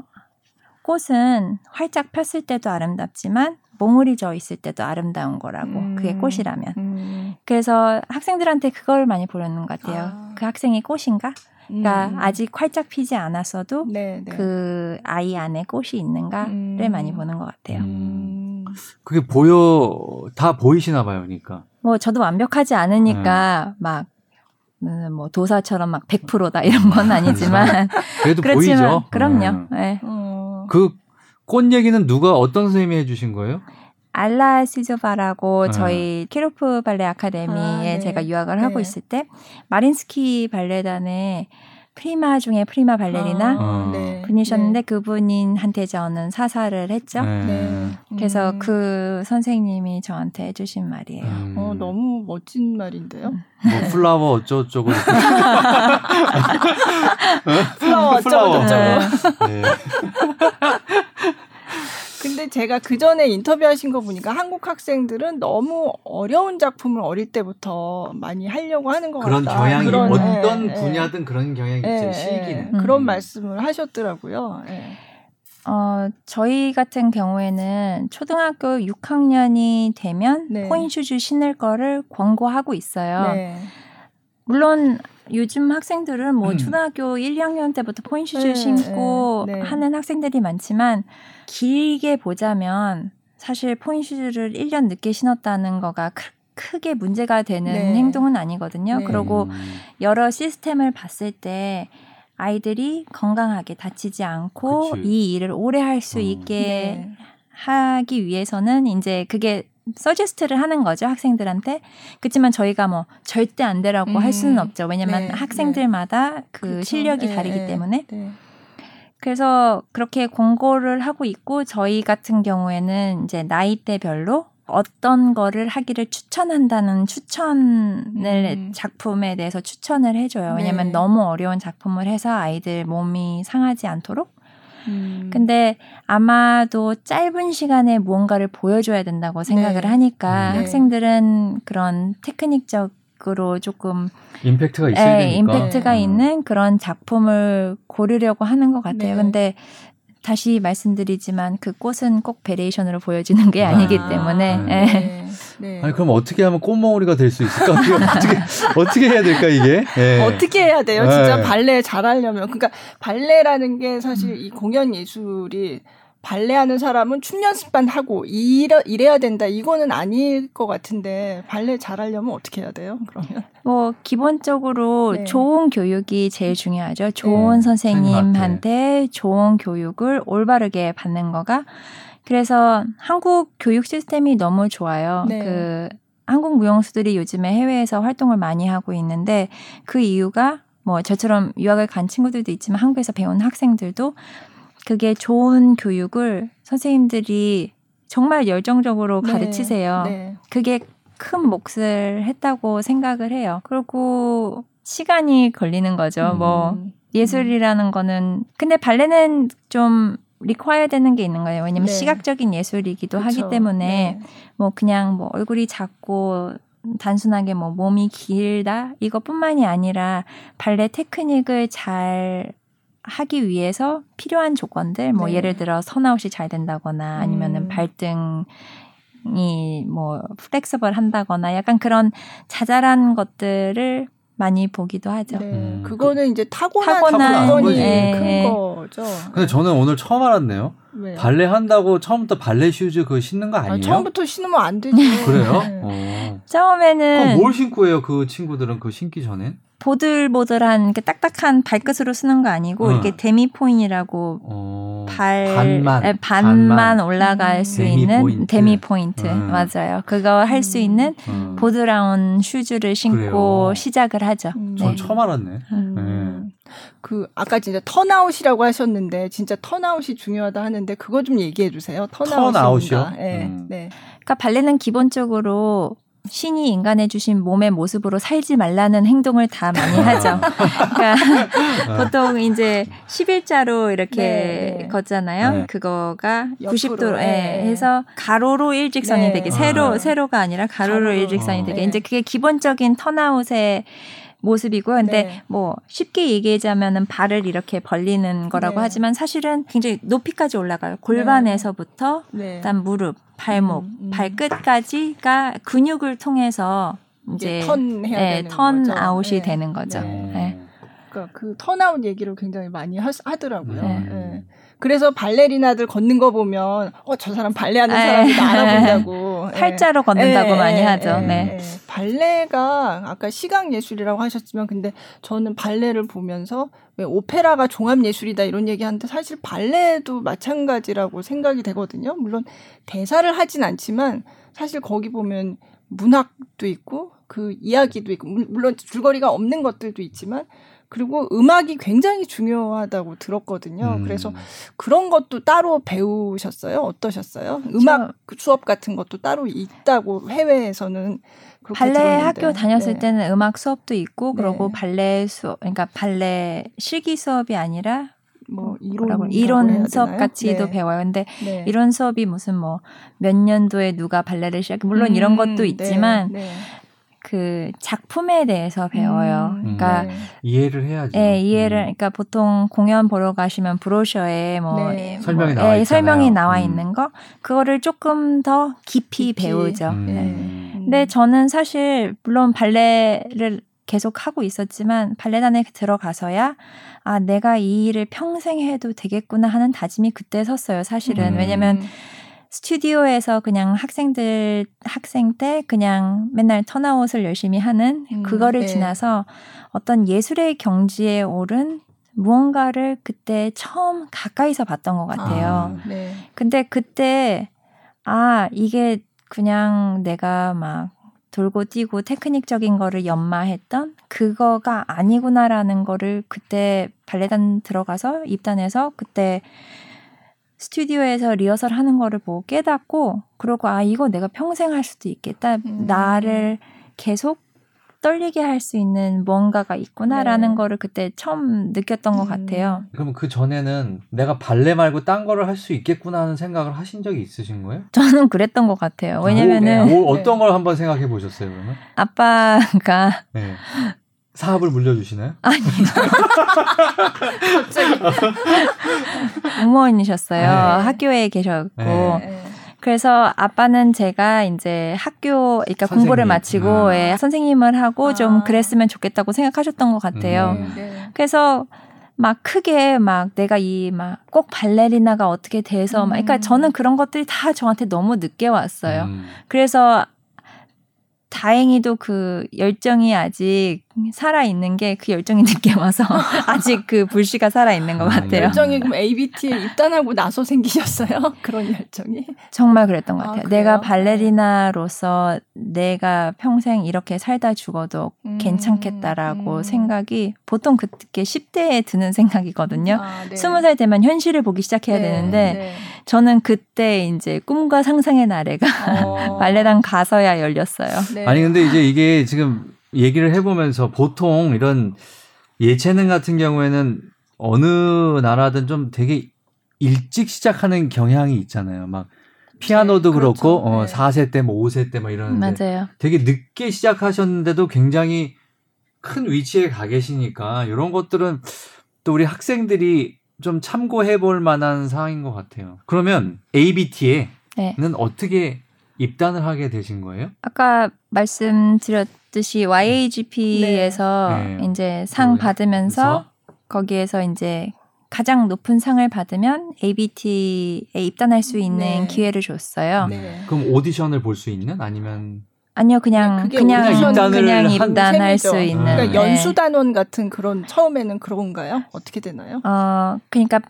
꽃은 활짝 폈을 때도 아름답지만 몽울이 져 있을 때도 아름다운 거라고 음. 그게 꽃이라면 음. 그래서 학생들한테 그걸 많이 보려는 것 같아요 아. 그 학생이 꽃인가 그러니까 음. 아직 활짝 피지 않았어도 네, 네. 그 아이 안에 꽃이 있는가를 음. 많이 보는 것 같아요. 음. 그게 보여 다 보이시나 봐요, 그러니까. 뭐 저도 완벽하지 않으니까 네. 막 뭐 도사처럼 막 100%다 이런 건 아니지만 그래도 보이죠. 그럼요. 네. 네. 어. 그꽃 얘기는 누가 어떤 선생님이 해주신 거예요? 알라 시조바라고 네. 저희 키로프 발레 아카데미에 아, 네. 제가 유학을 하고 네. 있을 때 마린스키 발레단에 프리마 중에 프리마 발레리나 아, 네. 분이셨는데 네. 그분한테 저는 사사를 했죠. 네. 네. 그래서 음. 그 선생님이 저한테 해주신 말이에요. 음. 어, 너무 멋진 말인데요. 음. 뭐 flower 어쩌고저쩌고. 플라워 어쩌고저쩌고. 네. 근데 제가 그 전에 인터뷰하신 거 보니까 한국 학생들은 너무 어려운 작품을 어릴 때부터 많이 하려고 하는 것 그런 같다. 경향이 그런 경향이 어떤 예, 분야든 예. 그런 경향이 예, 있죠. 시기는 예. 그런 음. 말씀을 하셨더라고요. 예. 어, 저희 같은 경우에는 초등학교 6학년이 되면 네. pointe shoes 신을 거를 권고하고 있어요. 네. 물론 요즘 학생들은 뭐 음. 초등학교 1, 2학년 때부터 pointe shoes 네, 신고 네, 네. 하는 학생들이 많지만 길게 보자면 사실 pointe shoes를 1년 늦게 신었다는 거가 크, 크게 문제가 되는 네. 행동은 아니거든요. 네. 그리고 음. 여러 시스템을 봤을 때 아이들이 건강하게 다치지 않고 그치. 이 일을 오래 할수 어. 있게 네. 하기 위해서는 이제 그게 서제스트를 하는 거죠 학생들한테 그렇지만 저희가 뭐 절대 안 되라고 음. 할 수는 없죠 왜냐면 네, 학생들마다 네. 그 그쵸. 실력이 네, 다르기 네, 때문에 네. 그래서 그렇게 공고를 하고 있고 저희 같은 경우에는 이제 나이대별로 어떤 거를 하기를 추천한다는 추천을 음. 작품에 대해서 추천을 해줘요. 왜냐면 네. 너무 어려운 작품을 해서 아이들 몸이 상하지 않도록 음. 근데 아마도 짧은 시간에 무언가를 보여줘야 된다고 생각을 네. 하니까 네. 학생들은 그런 테크닉적 으로 조금 임팩트가 있어야 네, 되니까 임팩트가 네. 있는 그런 작품을 고르려고 하는 것 같아요. 네. 근데 다시 말씀드리지만 그 꽃은 꼭 베레이션으로 보여지는 게 아니기 아, 때문에. 네. 네. 아니 그럼 어떻게 하면 꽃몽우리가 될 수 있을까? 어떻게 어떻게 해야 될까 이게? 네. 어떻게 해야 돼요? 진짜 발레 잘하려면 그러니까 발레라는 게 사실 이 공연 예술이 발레하는 사람은 춤 연습만 하고 이래, 이래야 된다 이거는 아닐 것 같은데 발레 잘하려면 어떻게 해야 돼요? 그러면 뭐 기본적으로 네. 좋은 교육이 제일 중요하죠. 좋은 네. 선생님한테 좋은 교육을 올바르게 받는 거가 그래서 한국 교육 시스템이 너무 좋아요. 네. 그 한국 무용수들이 요즘에 해외에서 활동을 많이 하고 있는데 그 이유가 뭐 저처럼 유학을 간 친구들도 있지만 한국에서 배운 학생들도 그게 좋은 교육을 선생님들이 정말 열정적으로 네. 가르치세요. 네. 그게 큰 몫을 했다고 생각을 해요. 그리고 시간이 걸리는 거죠. 음. 뭐 예술이라는 거는 근데 발레는 좀 리콰이어 되는 게 있는 거예요. 왜냐면 네. 시각적인 예술이기도 그쵸. 하기 때문에 네. 뭐 그냥 뭐 얼굴이 작고 단순하게 뭐 몸이 길다 이것뿐만이 아니라 발레 테크닉을 잘 하기 위해서 필요한 조건들 뭐 네. 예를 들어 선아웃이 잘 된다거나 아니면은 음. 발등 이 뭐 flexible 한다거나 약간 그런 자잘한 것들을 많이 보기도 하죠. 네. 음. 그거는 이제 타고난, 타고난 조건이 네. 큰 네. 거죠. 근데 저는 오늘 처음 알았네요. 왜 발레 한다고 처음부터 발레 슈즈 그거 신는 거 아니에요? 아니, 처음부터 신으면 안 되죠. 그래요? 네. 어. 처음에는 뭘 신고 해요? 그 친구들은 그 신기 전엔? 보들보들한 이렇게 딱딱한 발끝으로 쓰는 거 아니고 어. 이렇게 demi-pointe이라고 어, 발 반만, 에, 반만, 반만 올라갈 음. 수 demi 있는 pointe. demi pointe 음. 맞아요. 그거 할수 음. 있는 음. 보드라운 shoes를 신고 그래요. 시작을 하죠. 음. 전 네. 처음 알았네. 음. 네. 그 아까 진짜 turnout이라고 하셨는데 진짜 turnout이 중요하다 하는데 그거 좀 얘기해 주세요. 턴아웃이요? 네. 네. 그러니까 발레는 기본적으로 신이 인간에 주신 몸의 모습으로 살지 말라는 행동을 다 많이 하죠. 그러니까 보통 이제 11자로 이렇게 네, 네. 걷잖아요. 네. 그거가 90도로 네. 해서 가로로 일직선이 네. 되게 세로 아. 세로가 아니라 가로로, 가로로. 일직선이 되게 어. 이제 그게 기본적인 턴아웃의 모습이고요. 근데 네. 뭐 쉽게 얘기하자면은 발을 이렇게 벌리는 거라고 네. 하지만 사실은 굉장히 높이까지 올라가요. 골반에서부터 네. 일단 무릎, 발목, 음, 음. 발끝까지가 근육을 통해서 이제 turn 해야 네, 되는 turn 거죠. out이 네. 되는 거죠. 네. 네. 그러니까 그 turnout 얘기를 굉장히 많이 하, 더라고요 네. 그래서 발레리나들 걷는 거 보면 어 저 사람 발레하는 사람이다 알아본다고 팔자로 걷는다고 에, 많이 에, 하죠. 에, 네. 발레가 아까 시각 예술이라고 하셨지만 근데 저는 발레를 보면서 왜 오페라가 종합 예술이다 이런 얘기하는데 사실 발레도 마찬가지라고 생각이 되거든요. 물론 대사를 하진 않지만 사실 거기 보면 문학도 있고 그 이야기도 있고 물론 줄거리가 없는 것들도 있지만 그리고 음악이 굉장히 중요하다고 들었거든요. 음. 그래서 그런 것도 따로 배우셨어요? 어떠셨어요? 음악 저, 수업 같은 것도 따로 있다고 해외에서는 발레 들었는데. 학교 다녔을 네. 때는 음악 수업도 있고 네. 그리고 발레 수업 그러니까 발레 실기 수업이 아니라 뭐 이론 이론 수업 같이도 네. 배워요. 근데 네. 이론 수업이 무슨 뭐 몇 년도에 누가 발레를 시작 물론 음, 이런 것도 네. 있지만 네. 그 작품에 대해서 배워요. 음, 그러니까 네. 이해를 해야죠. 네, 이해를. 음. 그러니까 보통 공연 보러 가시면 브로셔에 뭐 네. 설명이 뭐, 나와 네, 설명이 나와 음. 있는 거 그거를 조금 더 깊이, 깊이. 배우죠. 음. 네. 근데 저는 사실 물론 발레를 계속 하고 있었지만 발레단에 들어가서야 아 내가 이 일을 평생 해도 되겠구나 하는 다짐이 그때 섰어요. 사실은 음. 왜냐면 스튜디오에서 그냥 학생들 학생 때 그냥 맨날 턴아웃을 열심히 하는 음, 그거를 네. 지나서 어떤 예술의 경지에 오른 무언가를 그때 처음 가까이서 봤던 것 같아요. 아, 네. 근데 그때 아 이게 그냥 내가 막 돌고 뛰고 테크닉적인 거를 연마했던 그거가 아니구나라는 거를 그때 발레단 들어가서 입단해서 그때 스튜디오에서 리허설 하는 거를 보고 깨닫고 그러고 아 이거 내가 평생 할 수도 있겠다 음. 나를 계속 떨리게 할 수 있는 뭔가가 있구나라는 네. 거를 그때 처음 느꼈던 음. 것 같아요. 그럼 그 전에는 내가 발레 말고 딴 거를 할 수 있겠구나 하는 생각을 하신 적이 있으신 거예요? 저는 그랬던 것 같아요. 왜냐면은 뭐, 뭐 어떤 걸 한번 생각해 보셨어요 그러면? 아빠가 네. 사업을 물려주시나요? 아니요. 갑자기. 공무원이셨어요. 네. 학교에 계셨고. 네. 그래서 아빠는 제가 이제 학교, 그러니까 선생님. 공부를 마치고 아. 예, 선생님을 하고 아. 좀 그랬으면 좋겠다고 생각하셨던 것 같아요. 음. 네. 그래서 막 크게 막 내가 이 막 꼭 발레리나가 어떻게 돼서 막 그러니까 저는 그런 것들이 다 저한테 너무 늦게 왔어요. 음. 그래서 다행히도 그 열정이 아직 살아 있는 게 그 열정이 늦게 와서 아직 그 불씨가 살아 있는 것 아, 같아요. 열정이 그럼 ABT에 입단하고 나서 생기셨어요? 그런 열정이? 정말 그랬던 것 아, 같아요. 아, 내가 발레리나로서 내가 평생 이렇게 살다 죽어도 음, 괜찮겠다라고 음. 생각이 보통 그게 10대에 드는 생각이거든요. 아, 네. 20살 되면 현실을 보기 시작해야 네, 되는데 네. 저는 그때 이제 꿈과 상상의 나래가 어. 발레단 가서야 열렸어요. 네. 아니 근데 이제 이게 지금 얘기를 해보면서 보통 이런 예체능 같은 경우에는 어느 나라든 좀 되게 일찍 시작하는 경향이 있잖아요. 막 피아노도 네, 그렇고 그렇죠. 어 네. 4세 때 뭐 5세 때 막 이러는데 맞아요. 되게 늦게 시작하셨는데도 굉장히 큰 위치에 가 계시니까 이런 것들은 또 우리 학생들이 좀 참고해 볼 만한 상황인 것 같아요. 그러면 ABT에는 네. 어떻게 입단을 하게 되신 거예요? 아까 말씀드렸듯이 YAGP에서 네. 네. 이제 상 받으면서 거기에서 이제 가장 높은 상을 받으면 ABT에 입단할 수 있는 네. 기회를 줬어요. 네. 그럼 오디션을 볼 수 있는 아니면 아니요, 그냥 그냥 그냥, 입단을 그냥 입단할 수 있는. 그러니까 연수 단원 같은 그런 처음에는 그런가요? 어떻게 되나요? 어, 그러니까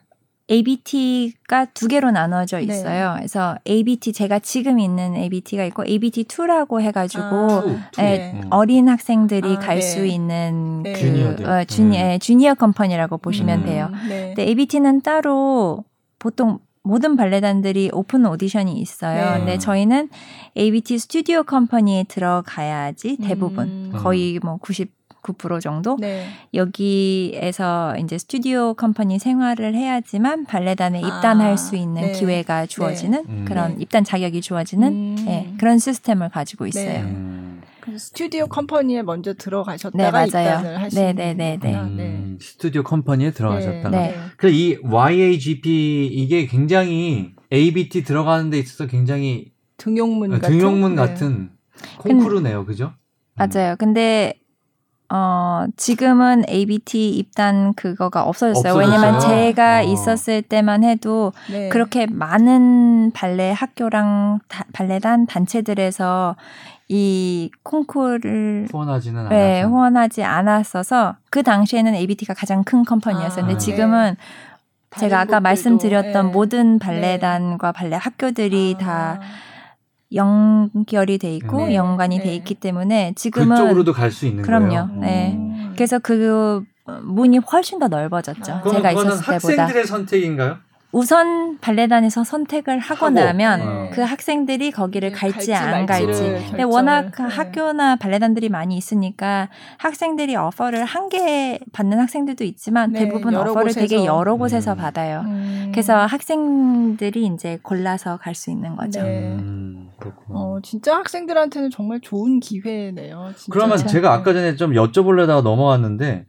ABT가 두 개로 나눠져 네. 있어요. 네. 그래서 ABT 제가 지금 있는 ABT가 있고 ABT2라고 해가지고 아, 네, 음. 어린 학생들이 아, 갈수 네. 있는 네. 그 어, 주니, 음. junior company라고 보시면 음. 돼요. 네. 근데 ABT는 따로 보통 모든 발레단들이 오픈 오디션이 있어요. 네. 근데 저희는 ABT 스튜디오 컴퍼니에 들어가야지 대부분 음. 거의 뭐 99% 정도 네. 여기에서 이제 스튜디오 컴퍼니 생활을 해야지만 발레단에 아. 입단할 아. 수 있는 네. 기회가 주어지는 네. 그런 음. 입단 자격이 주어지는 음. 네, 그런 시스템을 가지고 있어요. 네. 음. 스튜디오 컴퍼니에 먼저 들어가셨다가 네, 입단을 하시는 네네네. 네, 음, 네. 스튜디오 컴퍼니에 들어가셨다가. 네. 그래서 이 YAGP 이게 굉장히 ABT 들어가는 데 있어서 굉장히 등용문 같은 등용문 같은 콩쿠르네요, 그죠? 맞아요. 근데 어, 지금은 ABT 입단 그거가 없어졌어요. 없어졌어요? 왜냐면 제가 어. 있었을 때만 해도 네. 그렇게 많은 발레 학교랑 다, 발레단 단체들에서 이 콩쿠르를 후원하지는 네, 않아서. 후원하지 않았어서 그 당시에는 ABT가 가장 큰 컴퍼니였어요. 아, 근데 지금은 네. 제가 아까 말씀드렸던 네. 모든 발레단과 발레 학교들이 아. 다 연결이 돼 있고 네. 연관이 네. 돼 있기 때문에 지금은 그쪽으로도 갈 수 있는 그럼요. 거예요. 네. 음. 그래서 그 문이 훨씬 더 넓어졌죠. 아. 제가 있었을 때보다. 학생들의 선택인가요? 우선 발레단에서 선택을 하고, 하고. 나면 네. 그 학생들이 거기를 네, 갈지, 갈지 안 갈지. 근데 워낙 네. 학교나 발레단들이 많이 있으니까 학생들이 어퍼를 한 개 받는 학생들도 있지만 네, 대부분 어퍼를 곳에서. 되게 여러 곳에서 음. 받아요. 음. 그래서 학생들이 이제 골라서 갈 수 있는 거죠. 네. 음, 어, 진짜 학생들한테는 정말 좋은 기회네요. 진짜. 그러면 제가 아까 전에 좀 여쭤보려다가 넘어갔는데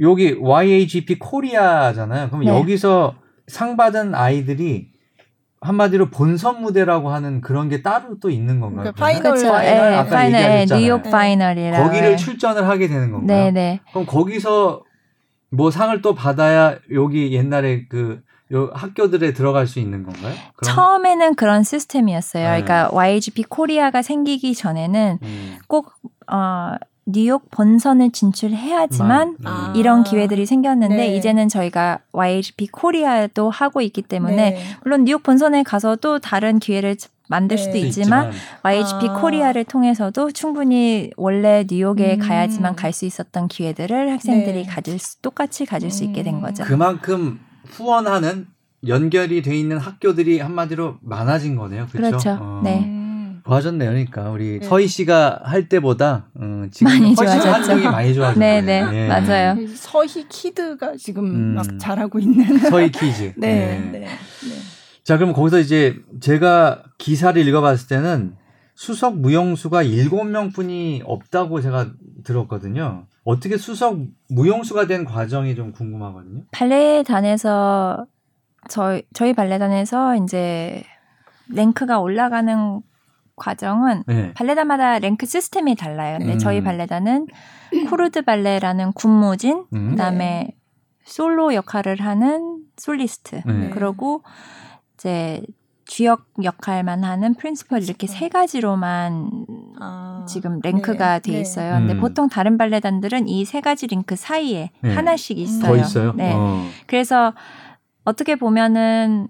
여기 YAGP 코리아잖아요. 그럼 네. 여기서 상 받은 아이들이 한마디로 본선 무대라고 하는 그런 게 따로 또 있는 건가요? 그 파이널, 그렇죠. 파이널, 네, 아까 파이널, 얘기하셨잖아요. 뉴욕 파이널이라 거기를 출전을 하게 되는 건가요? 네, 네. 그럼 거기서 뭐 상을 또 받아야 여기 옛날에 그 요 학교들에 들어갈 수 있는 건가요? 그럼? 처음에는 그런 시스템이었어요. 네. 그러니까 YAGP 코리아가 생기기 전에는 음. 꼭 어, 뉴욕 본선을 진출해야지만 아. 이런 기회들이 생겼는데 네. 이제는 저희가 YAGP 코리아도 하고 있기 때문에 네. 물론 뉴욕 본선에 가서 또 다른 기회를 만들 네. 수도 있지만, 있지만. YAGP 아. 코리아를 통해서도 충분히 원래 뉴욕에 음. 가야지만 갈 수 있었던 기회들을 학생들이 네. 가질 수, 똑같이 가질 수 있게 된 음. 거죠. 그만큼 후원하는 연결이 돼 있는 학교들이 한마디로 많아진 거네요. 그렇죠. 그렇죠. 어. 네. 좋아졌네요. 그러니까 우리 네. 서희 씨가 할 때보다 음, 지금 많이 훨씬 환경이 많이 좋아졌네요. 네 네 네. 맞아요. 그 서희 kid가 지금 음, 막 잘하고 있는 서희 kids. 네, 네. 네. 자 그럼 거기서 이제 제가 기사를 읽어봤을 때는 수석 무용수가 7명뿐이 없다고 제가 들었거든요. 어떻게 수석 무용수가 된 과정이 좀 궁금하거든요. 발레단에서 저희 저희 발레단에서 이제 rank가 올라가는 과정은 네. 발레단마다 rank 시스템이 달라요. 근데 음. 저희 발레단은 corps de ballet라는 군무진, 음. 그다음에 솔로 역할을 하는 솔리스트, 네. 그리고 이제 주역 역할만 하는 principal 이렇게 세 가지로만 아, 지금 랭크가 네, 돼 있어요. 네. 근데 음. 보통 다른 발레단들은 이 세 가지 링크 사이에 네. 하나씩 있어요. 더 있어요. 네. 어. 그래서 어떻게 보면은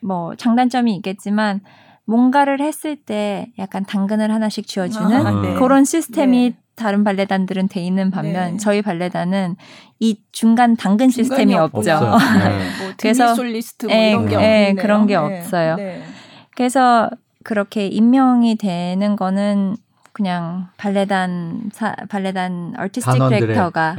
뭐 장단점이 있겠지만 뭔가를 했을 때 약간 당근을 하나씩 쥐어주는 아, 네. 그런 시스템이 네. 다른 발레단들은 돼 있는 반면 네. 저희 발레단은 이 중간 당근 시스템이 없죠. 네. 뭐 그래서 솔리스트 뭐 이런 게 네, 그런 게 네. 없어요. 네. 그래서 그렇게 임명이 되는 거는 그냥 발레단 사, 발레단 아티스틱 디렉터가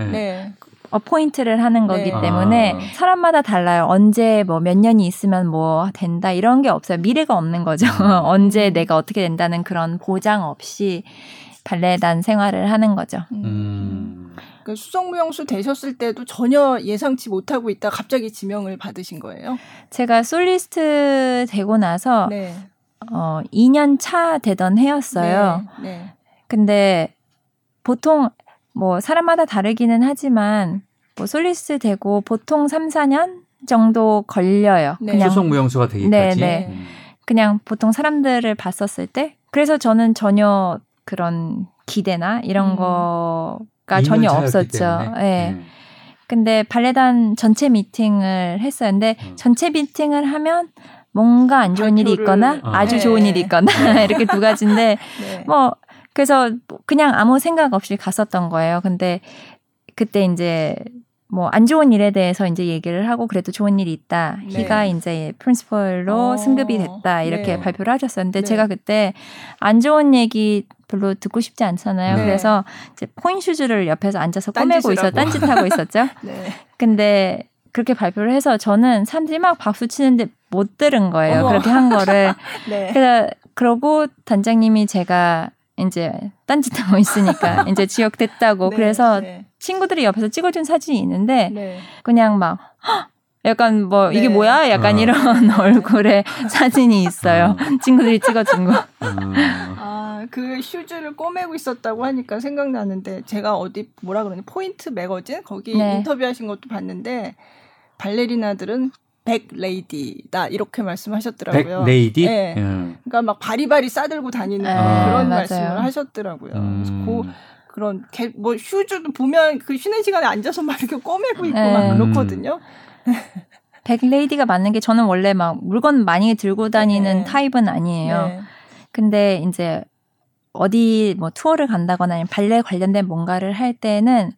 어포인트를 하는 거기 네. 때문에 아. 사람마다 달라요. 언제 뭐 몇 년이 있으면 뭐 된다 이런 게 없어요. 미래가 없는 거죠. 음. 언제 내가 어떻게 된다는 그런 보장 없이 발레단 생활을 하는 거죠. 음. 음. 그 수석무용수 되셨을 때도 전혀 예상치 못하고 있다 갑자기 지명을 받으신 거예요? 제가 솔리스트 되고 나서 네. 어 2년 차 되던 해였어요. 네. 네. 근데 보통 뭐 사람마다 다르기는 하지만 뭐 솔리스 되고 보통 3, 4년 정도 걸려요. 네. 그냥 수석 무용수가 되기까지. 네, 네. 음. 그냥 보통 사람들을 봤었을 때 그래서 저는 전혀 그런 기대나 이런 음. 거가 전혀 없었죠. 예. 네. 음. 근데 발레단 전체 미팅을 했어요. 근데 음. 전체 미팅을 하면 뭔가 안 좋은 일이 있거나 어. 아주 네. 좋은 일이 있거나 이렇게 두 가지인데 네. 뭐 그래서 그냥 아무 생각 없이 갔었던 거예요. 근데 그때 이제 뭐 안 좋은 일에 대해서 이제 얘기를 하고 그래도 좋은 일이 있다. 네. 희가 이제 프린시펄로 어. 승급이 됐다. 이렇게 네. 발표를 하셨었는데 네. 제가 그때 안 좋은 얘기 별로 듣고 싶지 않잖아요. 네. 그래서 이제 포인 슈즈를 옆에서 앉아서 꼬매고 있어 딴짓하고 있었죠. 네. 근데 그렇게 발표를 해서 저는 사람들이 막 박수 치는데 못 들은 거예요. 어머. 그렇게 한 거를. 네. 그래서 그러고 단장님이 제가 이제 딴짓하고 있으니까 이제 지역 됐다고 네, 그래서 네. 친구들이 옆에서 찍어준 사진이 있는데 네. 그냥 막 약간 뭐 이게 네. 뭐야 약간 어. 이런 얼굴의 사진이 있어요 어. 친구들이 찍어준 거. 음. 아 그 슈즈를 꼬매고 있었다고 하니까 생각나는데 제가 어디 뭐라 그러니 Pointe Magazine 거기 네. 인터뷰하신 것도 봤는데 발레리나들은 bag lady다 이렇게 말씀하셨더라고요. bag lady? 네. 음. 그러니까 막 바리바리 싸들고 다니는 아, 그런 맞아요. 말씀을 하셨더라고요. 음. 그 그런 개, 뭐 슈즈도 보면 그 쉬는 시간에 앉아서 막 이렇게 꼬매고 있고 네. 막 그렇거든요. bag lady가 맞는 게 저는 원래 막 물건 많이 들고 다니는 네. 타입은 아니에요. 네. 근데 이제 어디 뭐 투어를 간다거나 아니면 발레 관련된 뭔가를 할 때는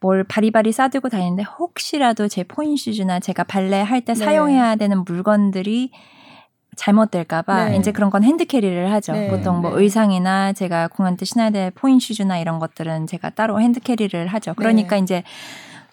뭘 바리바리 싸들고 다니는데 혹시라도 제 pointe shoes나 제가 발레 할때 네. 사용해야 되는 물건들이 잘못될까봐 네. 이제 그런 건 hand carry를 하죠. 네. 보통 뭐 네. 의상이나 제가 공연 때 신어야 될 pointe shoes나 이런 것들은 제가 따로 hand carry를 하죠. 그러니까 네. 이제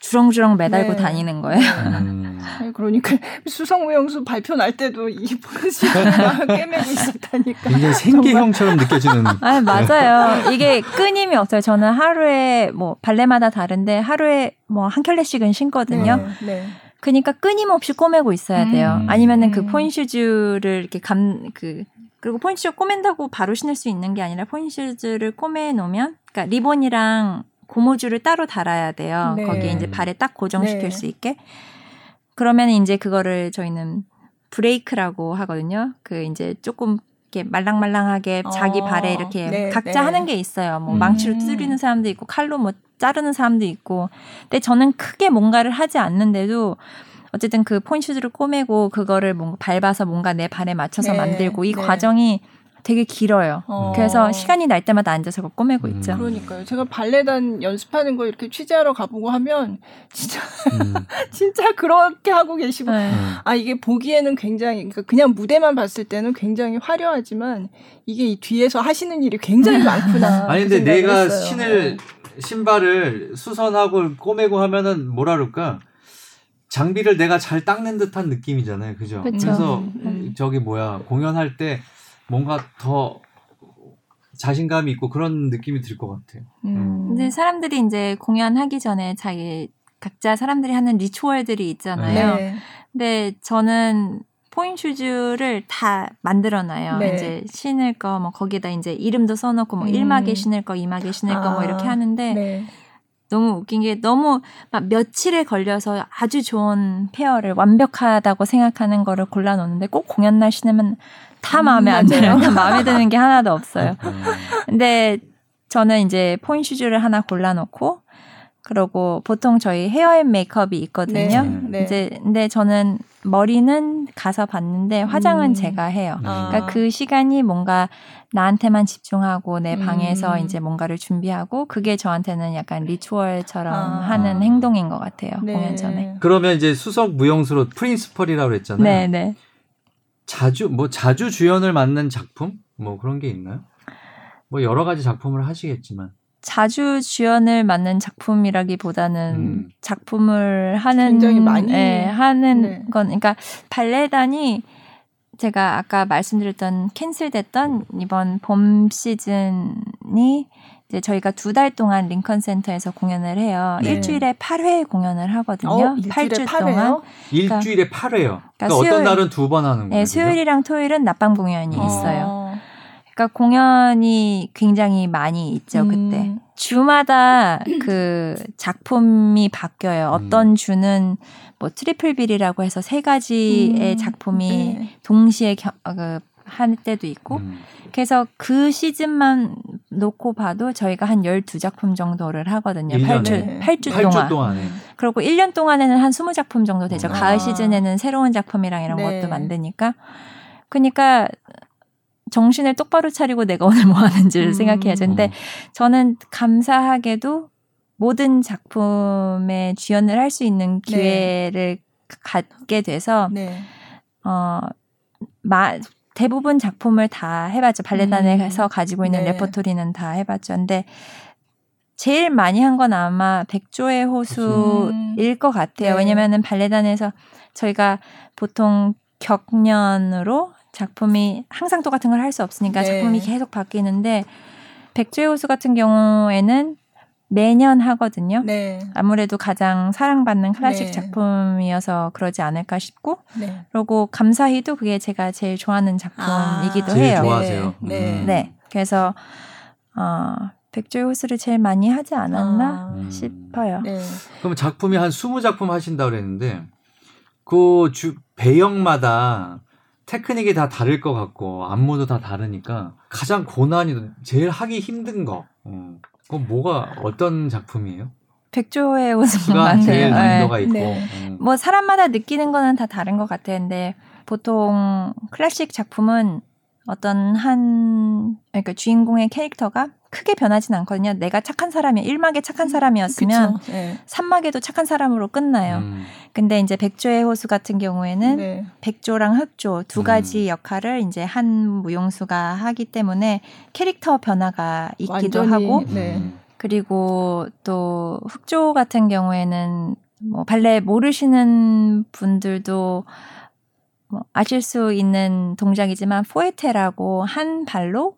주렁주렁 매달고 네. 다니는 거예요. 음. 그러니까 수석무용수 발표 날 때도 이 토슈즈 꼬매고 있었다니까. 굉장히 생계형처럼 느껴지는. 아 맞아요. 이게 끊임이 없어요. 저는 하루에 뭐 발레마다 다른데 하루에 뭐 한 켤레씩은 신거든요. 네. 네. 그러니까 끊임없이 꼬매고 있어야 돼요. 음. 아니면은 그 pointe shoes를 이렇게 감 그 그리고 pointe shoes 꼬맨다고 바로 신을 수 있는 게 아니라 pointe shoes를 꼬매 놓으면 그러니까 리본이랑 고무줄을 따로 달아야 돼요. 네. 거기에 이제 발에 딱 고정시킬 네. 수 있게. 그러면 이제 그거를 저희는 브레이크라고 하거든요. 그 이제 조금 이렇게 말랑말랑하게 어, 자기 발에 이렇게 네, 각자 네. 하는 게 있어요. 뭐 음. 망치로 두드리는 사람도 있고 칼로 뭐 자르는 사람도 있고. 근데 저는 크게 뭔가를 하지 않는데도 어쨌든 그 포인트를 꼬매고 그거를 뭔가 밟아서 뭔가 내 발에 맞춰서 네, 만들고 이 네. 과정이 되게 길어요. 어. 그래서 시간이 날 때마다 앉아서 꼬매고 음. 있죠. 그러니까요. 제가 발레단 연습하는 거 이렇게 취재하러 가보고 하면 진짜 음. 진짜 그렇게 하고 계시고 네. 아 이게 보기에는 굉장히 그러니까 그냥 무대만 봤을 때는 굉장히 화려하지만 이게 이 뒤에서 하시는 일이 굉장히 많구나. 아니 근데 내가 했어요. 신을 신발을 수선하고 꼬매고 하면은 뭐라 그럴까? 장비를 내가 잘 닦는 듯한 느낌이잖아요. 그죠? 그쵸. 그래서 음. 저기 뭐야 공연할 때 뭔가 더 자신감이 있고 그런 느낌이 들 것 같아요. 음. 음. 근데 사람들이 이제 공연하기 전에 자기 각자 사람들이 하는 ritual들이 있잖아요. 네. 근데 저는 pointe shoes를 다 만들어놔요. 네. 이제 신을 거, 뭐 거기다 이제 이름도 써놓고 뭐 음. 1막에 신을 거, 2막에 신을 아. 거 뭐 이렇게 하는데 네. 너무 웃긴 게 너무 막 며칠에 걸려서 아주 좋은 pair를 완벽하다고 생각하는 거를 골라놓는데 꼭 공연 날 신으면 다 마음에 안 들어요. 마음에 드는 게 하나도 없어요. 음. 근데 저는 이제 pointe shoes를 하나 골라놓고 그러고 보통 저희 hair and makeup이 있거든요. 네, 네. 이제 근데 저는 머리는 가서 봤는데 화장은 음. 제가 해요. 아. 그러니까 그 시간이 뭔가 나한테만 집중하고 내 방에서 음. 이제 뭔가를 준비하고 그게 저한테는 약간 ritual처럼 아. 하는 행동인 것 같아요. 네. 공연 전에. 그러면 이제 수석 무용수로 principal이라고 그랬잖아요. 네, 네. 자주 뭐 자주 주연을 맡는 작품 뭐 그런 게 있나요? 뭐 여러 가지 작품을 하시겠지만 자주 주연을 맡는 작품이라기보다는 음. 작품을 하는 굉장히 많이 예, 하는 네. 건 그러니까 발레단이 제가 아까 말씀드렸던 캔슬됐던 이번 봄 시즌이 이제 저희가 두 달 동안 링컨 센터에서 공연을 해요. 네. 일주일에 8회 공연을 하거든요. 어, 8주 8회요? 동안. 일주일에 그러니까, 8회요. 그러니까, 그러니까 수요일, 어떤 날은 두 번 하는 거예요. 네, 수요일이랑 토요일은 낮밤 공연이 어. 있어요. 그러니까 공연이 굉장히 많이 있죠, 음. 그때. 주마다 그 작품이 바뀌어요. 어떤 음. 주는 뭐 triple bill이라고 해서 세 가지의 음. 작품이 네. 동시에 겨, 어, 그할 때도 있고 음. 그래서 그 시즌만 놓고 봐도 저희가 한 12작품 정도를 하거든요. 8주 8주, 8주 동안. 동안에. 그리고 1년 동안에는 한 20작품 정도 되죠. 아. 가을 시즌에는 새로운 작품이랑 이런 네. 것도 만드니까. 그러니까 정신을 똑바로 차리고 내가 오늘 뭐 하는지를 음. 생각해야죠. 근데 저는 감사하게도 모든 작품에 주연을 할 수 있는 네. 기회를 네. 갖게 돼서 네. 어 마, 대부분 작품을 다 해봤죠. 발레단에서 음. 가지고 있는 네. 레퍼토리는 다 해봤죠. 근데 제일 많이 한 건 아마 백조의 호수일 음. 것 같아요. 네. 왜냐면은 발레단에서 저희가 보통 격년으로 작품이 항상 똑같은 걸 할 수 없으니까 네. 작품이 계속 바뀌는데 백조의 호수 같은 경우에는 매년 하거든요. 네. 아무래도 가장 사랑받는 클래식 네. 작품이어서 그러지 않을까 싶고, 네. 그리고 감사히도 그게 제가 제일 좋아하는 작품이기도 아, 해요. 좋아하세요. 네. 네. 음. 네. 그래서 어, 백조의 호수를 제일 많이 하지 않았나 아. 싶어요. 네. 그럼 작품이 한 20작품 하신다 그랬는데 그 주 배역마다 테크닉이 다 다를 것 같고 안무도 다 다르니까 가장 고난이 제일 하기 힘든 거. 어. 그럼 뭐가 어떤 작품이에요? 백조의 웃음 같아요. 제일 난이도가 네. 있고. 네. 음. 뭐 사람마다 느끼는 거는 다 다른 것 같아요. 근데 보통 클래식 작품은 어떤 한 그러니까 주인공의 캐릭터가 크게 변하진 않거든요. 내가 착한 사람이 일막에 착한 사람이었으면 그쵸, 네. 3막에도 착한 사람으로 끝나요. 음. 근데 이제 백조의 호수 같은 경우에는 네. 백조랑 흑조 두 음. 가지 음. 역할을 이제 한 무용수가 하기 때문에 캐릭터 변화가 있기도 완전히, 하고 네. 그리고 또 흑조 같은 경우에는 뭐 발레 모르시는 분들도 뭐 아실 수 있는 동작이지만 포에테라고 한 발로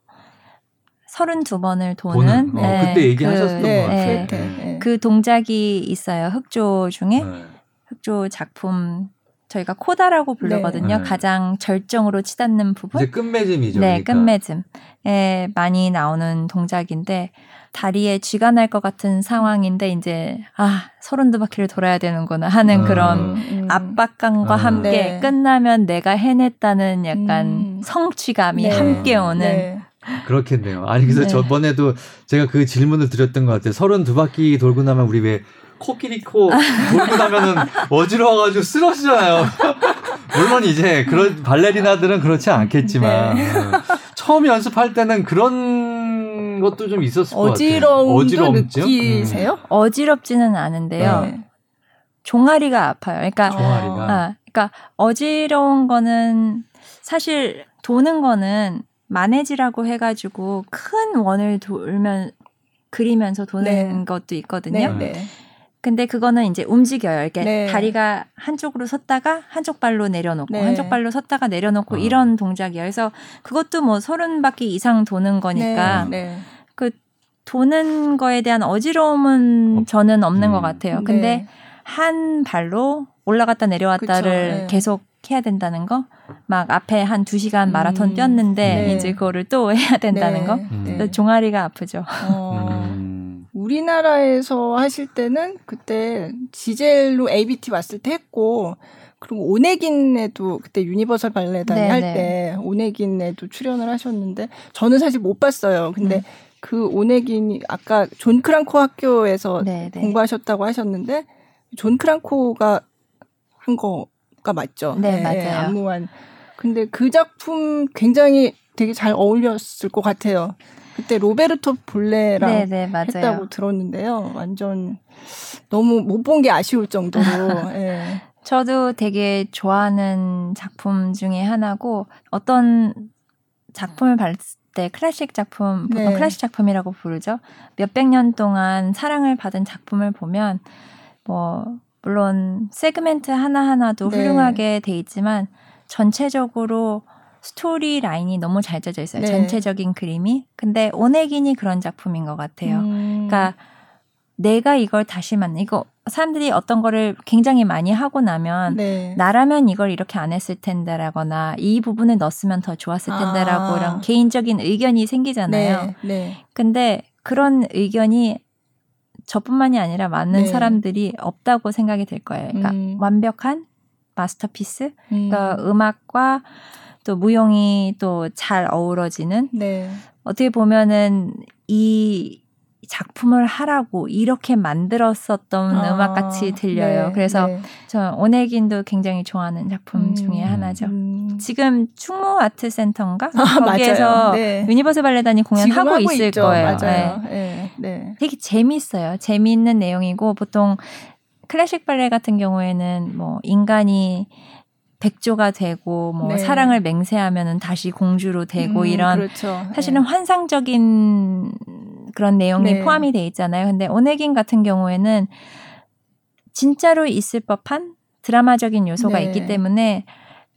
32번을 도는 어, 네, 그때 얘기하셨던 그, 것 같아요. 네, 네. 그 동작이 있어요. 흑조 중에 네. 흑조 작품 저희가 코다라고 부르거든요. 네. 가장 절정으로 치닫는 부분. 이제 끝맺음이죠. 네, 그러니까. 끝맺음에 많이 나오는 동작인데 다리에 쥐가 날 것 같은 상황인데 이제 아 서른 두 바퀴를 돌아야 되는구나 하는 음. 그런 음. 압박감과 음. 함께 네. 끝나면 내가 해냈다는 약간 음. 성취감이 네. 함께 오는 네. 그렇겠네요. 아니 그래서 네. 저번에도 제가 그 질문을 드렸던 것 같아요. 서른 두 바퀴 돌고 나면 우리 왜 코끼리 코 돌고 나면은 어지러워가지고 쓰러지잖아요. 물론 이제 그런 발레리나들은 그렇지 않겠지만 네. 처음 연습할 때는 그런 것도 좀 있었을 것 같아요. 어지러움도 느끼세요? 음. 어지럽지는 않은데요. 네. 종아리가 아파요. 그러니까 종아리가. 아, 그러니까 어지러운 거는 사실 도는 거는 마네지라고 해가지고 큰 원을 돌면 그리면서 도는 네. 것도 있거든요. 네, 네. 근데 그거는 이제 움직여요. 이렇게 네. 다리가 한쪽으로 섰다가 한쪽 발로 내려놓고 네. 한쪽 발로 섰다가 내려놓고 어. 이런 동작이에요. 그래서 그것도 뭐 서른 바퀴 이상 도는 거니까. 그 도는 거에 대한 어지러움은 어. 저는 없는 음. 것 같아요. 근데 네. 한 발로 올라갔다 내려왔다를 그쵸, 계속 해야 된다는 거. 막 앞에 한 두 시간 마라톤 음. 뛰었는데 이제 그거를 또 해야 된다는 거. 음. 종아리가 아프죠. 어. 우리나라에서 하실 때는 그때 지젤로 ABT 왔을 때 했고 그리고 오네긴에도 그때 유니버설 발레단이 네, 할때 네. 오네긴에도 출연을 하셨는데 저는 사실 못 봤어요. 근데 음. 그 오네긴이 아까 존 크랑코 학교에서 네, 네. 공부하셨다고 하셨는데 존 크랑코가 한 거 가 맞죠? 네, 네 맞아요. 안무한. 근데 그 작품 굉장히 되게 잘 어울렸을 것 같아요. 그때 로베르토 볼레랑 네네, 네, 했다고 들었는데요. 완전 너무 못 본 게 아쉬울 정도로. 네. 저도 되게 좋아하는 작품 중에 하나고 어떤 작품을 봤을 때 클래식 작품 보통 네. 클래식 작품이라고 부르죠. 몇백 년 동안 사랑을 받은 작품을 보면 뭐 물론 세그멘트 하나하나도 네. 훌륭하게 돼 있지만 전체적으로 스토리 라인이 너무 잘 짜져 있어요. 네. 전체적인 그림이. 근데 오네긴이 그런 작품인 것 같아요. 음. 그러니까 내가 이걸 다시 만나 이거 사람들이 어떤 거를 굉장히 많이 하고 나면 네. 나라면 이걸 이렇게 안 했을 텐데라거나 이 부분을 넣었으면 더 좋았을 텐데라고 아. 이런 개인적인 의견이 생기잖아요. 네. 네. 근데 그런 의견이 저뿐만이 아니라 많은 네. 사람들이 없다고 생각이 될 거예요. 그러니까 음. 완벽한 masterpiece, 그러니까 음. 음악과 또 무용이 또 잘 어우러지는 네. 어떻게 보면은 이 작품을 하라고 이렇게 만들었었던 아, 음악 같이 들려요. 네, 그래서 네. 저 오네긴도 굉장히 좋아하는 작품 음, 중에 하나죠. 음. 지금 충무 아트 센터인가 아, 거기에서 네. 유니버설 발레단이 공연하고 있을 있죠. 거예요. 맞아요. 네. 네. 네. 되게 재미있어요. 재미있는 내용이고 보통 클래식 발레 같은 경우에는 뭐 인간이 백조가 되고 뭐 네. 사랑을 맹세하면은 다시 공주로 되고 음, 이런 그렇죠. 사실은 네. 환상적인 그런 내용이 네. 포함이 돼 있잖아요. 근데 오네긴 같은 경우에는 진짜로 있을 법한 드라마적인 요소가 네. 있기 때문에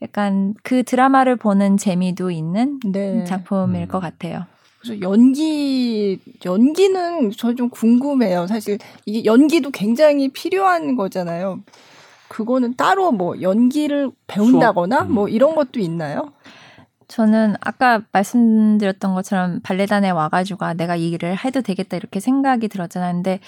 약간 그 드라마를 보는 재미도 있는 네. 작품일 음. 것 같아요. 그래서 연기 연기는 저 좀 궁금해요. 사실 이게 연기도 굉장히 필요한 거잖아요. 그거는 따로 뭐 연기를 배운다거나 음. 뭐 이런 것도 있나요? 저는 아까 말씀드렸던 것처럼 발레단에 와가지고 아, 내가 이 일을 해도 되겠다 이렇게 생각이 들었잖아요. 근데